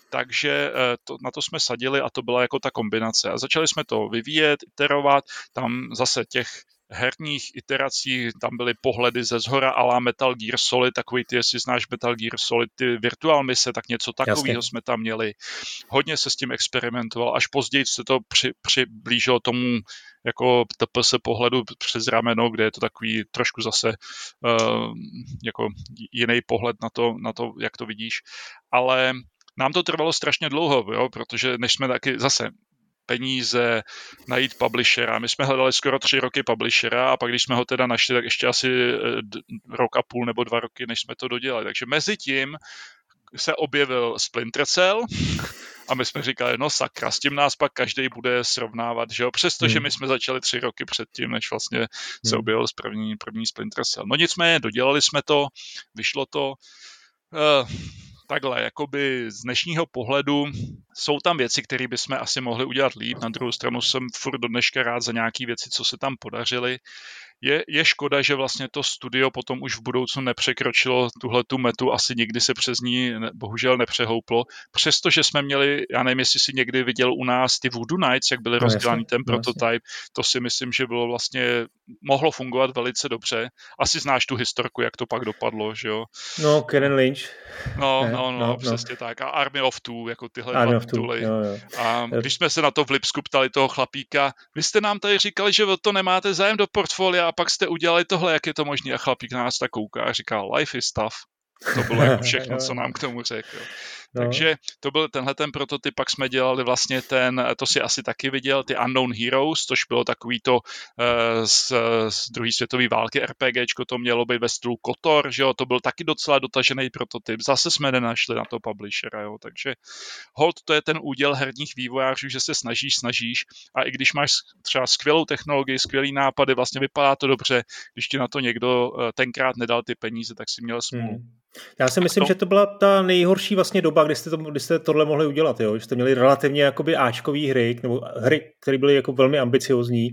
Takže eh, to, na to jsme sadili a to byla jako ta kombinace. A začali jsme to vyvíjet, iterovat, tam zase těch herních iterací, tam byly pohledy ze zhora ala Metal Gear Solid, takový ty, jestli znáš Metal Gear Solid, ty virtual mise, tak něco takového jsme tam měli. Hodně se s tím experimentoval, až později se to při, přiblížilo tomu jako TPS pohledu přes rameno, kde je to takový trošku zase uh, jako jiný pohled na to, na to, jak to vidíš. Ale nám to trvalo strašně dlouho, jo, protože než jsme taky zase peníze, najít publishera. My jsme hledali skoro tři roky publishera a pak když jsme ho teda našli, tak ještě asi eh, rok a půl nebo dva roky, než jsme to dodělali. Takže mezi tím se objevil Splinter Cell a my jsme říkali, no sakra, s tím nás pak každý bude srovnávat, že jo, přestože hmm. my jsme začali tři roky předtím, než vlastně se hmm. objevil první, první Splinter Cell. No nicméně, dodělali jsme to, vyšlo to, uh, takhle, jakoby z dnešního pohledu jsou tam věci, které bychom asi mohli udělat líp. Na druhou stranu jsem furt do dneška rád za nějaké věci, co se tam podařily je, je škoda, že vlastně to studio potom už v budoucnu nepřekročilo tuhle tu metu, asi nikdy se přes ní bohužel nepřehouplo, přestože jsme měli, já nevím, jestli si někdy viděl u nás ty Voodoo Nights, jak byly no, rozdělaný ten no, prototype, jasně. to si myslím, že bylo vlastně, mohlo fungovat velice dobře. Asi znáš tu historku, jak to pak dopadlo, že jo?
No, Ken Lynch.
No, no, no, no, no, přesně tak. A Army of Two, jako tyhle Army dva tituly. Jo, jo. A když jsme se na to v Lipsku ptali toho chlapíka, vy jste nám tady říkali, že to nemáte zájem do portfolia a pak jste udělali tohle, jak je to možné? A chlapík na nás tak kouká a říká, life is tough. To bylo jako všechno, co nám k tomu řekl. No. Takže to byl tenhle ten prototyp, pak jsme dělali vlastně ten, to si asi taky viděl, ty Unknown Heroes, což bylo takový to uh, z, z druhé světové války RPGčko, to mělo být ve stylu Kotor, že jo, to byl taky docela dotažený prototyp, zase jsme nenašli na to publishera, jo, takže hold, to je ten úděl herních vývojářů, že se snažíš, snažíš a i když máš třeba skvělou technologii, skvělý nápady, vlastně vypadá to dobře, když ti na to někdo uh, tenkrát nedal ty peníze, tak si měl smůlu. Hmm.
Já si myslím, to... že to byla ta nejhorší vlastně doba, kdy jste, to, kdy jste tohle mohli udělat, jo? že jste měli relativně jakoby Ačkový hry, nebo hry, které byly jako velmi ambiciozní,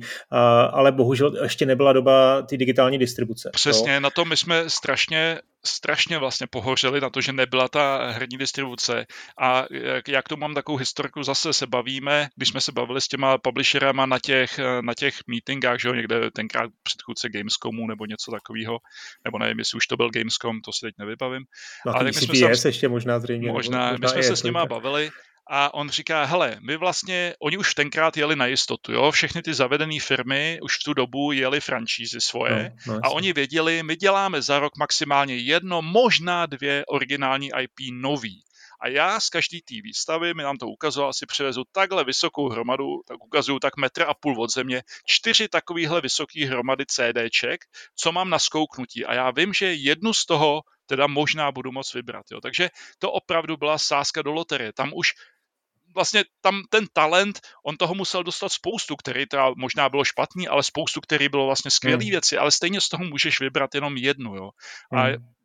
ale bohužel ještě nebyla doba ty digitální distribuce.
Přesně, jo? na to my jsme strašně strašně vlastně pohořeli na to, že nebyla ta herní distribuce a jak to mám takovou historiku, zase se bavíme, když jsme se bavili s těma publisherama na těch, na těch meetingách, že jo, někde tenkrát předchůdce Gamescomu nebo něco takového, nebo nevím, jestli už to byl Gamescom, to si teď nevybavím.
Na Ale CPS jsme se, ještě možná zřejmě.
Možná, možná my jsme se s nima bavili a on říká, hele, my vlastně, oni už tenkrát jeli na jistotu, jo, všechny ty zavedené firmy už v tu dobu jeli franšízy svoje no, no, a oni věděli, my děláme za rok maximálně jedno, možná dvě originální IP nový. A já z každý té výstavy, mi nám to ukazoval, si přivezu takhle vysokou hromadu, tak ukazuju tak metr a půl od země, čtyři takovýhle vysoký hromady CDček, co mám na skouknutí. A já vím, že jednu z toho teda možná budu moc vybrat. Jo. Takže to opravdu byla sázka do loterie. Tam už vlastně tam ten talent, on toho musel dostat spoustu, který teda možná bylo špatný, ale spoustu, který bylo vlastně skvělý hmm. věci, ale stejně z toho můžeš vybrat jenom jednu, jo. A hmm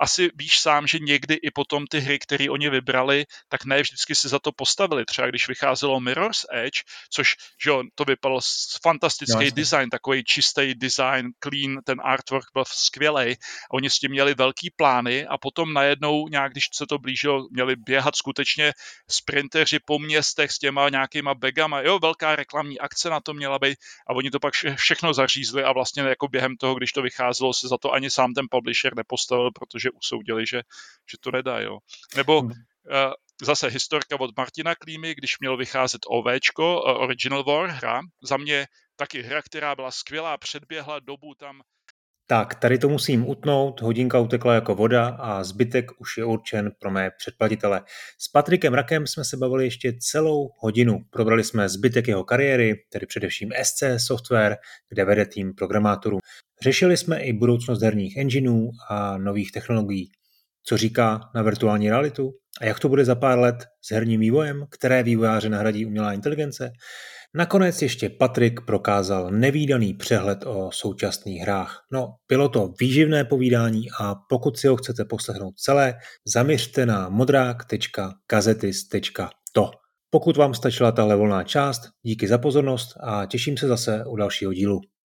asi víš sám, že někdy i potom ty hry, které oni vybrali, tak ne vždycky si za to postavili. Třeba když vycházelo Mirror's Edge, což že jo, to vypadalo fantastický no, design, takový čistý design, clean, ten artwork byl skvělý. Oni s tím měli velký plány a potom najednou nějak, když se to blížilo, měli běhat skutečně sprinteři po městech s těma nějakýma begama. Jo, velká reklamní akce na to měla být a oni to pak všechno zařízli a vlastně jako během toho, když to vycházelo, se za to ani sám ten publisher nepostavil, protože usoudili, že, že to nedá. Jo. Nebo uh, zase historka od Martina Klímy, když měl vycházet OVčko, uh, Original War hra, za mě taky hra, která byla skvělá, předběhla dobu tam
tak, tady to musím utnout, hodinka utekla jako voda a zbytek už je určen pro mé předplatitele. S Patrikem Rakem jsme se bavili ještě celou hodinu. Probrali jsme zbytek jeho kariéry, tedy především SC Software, kde vede tým programátorů. Řešili jsme i budoucnost herních engineů a nových technologií. Co říká na virtuální realitu? A jak to bude za pár let s herním vývojem? Které vývojáře nahradí umělá inteligence? Nakonec ještě Patrik prokázal nevýdaný přehled o současných hrách. No, bylo to výživné povídání a pokud si ho chcete poslechnout celé, zaměřte na modrák.kazetis.to. Pokud vám stačila tahle volná část, díky za pozornost a těším se zase u dalšího dílu.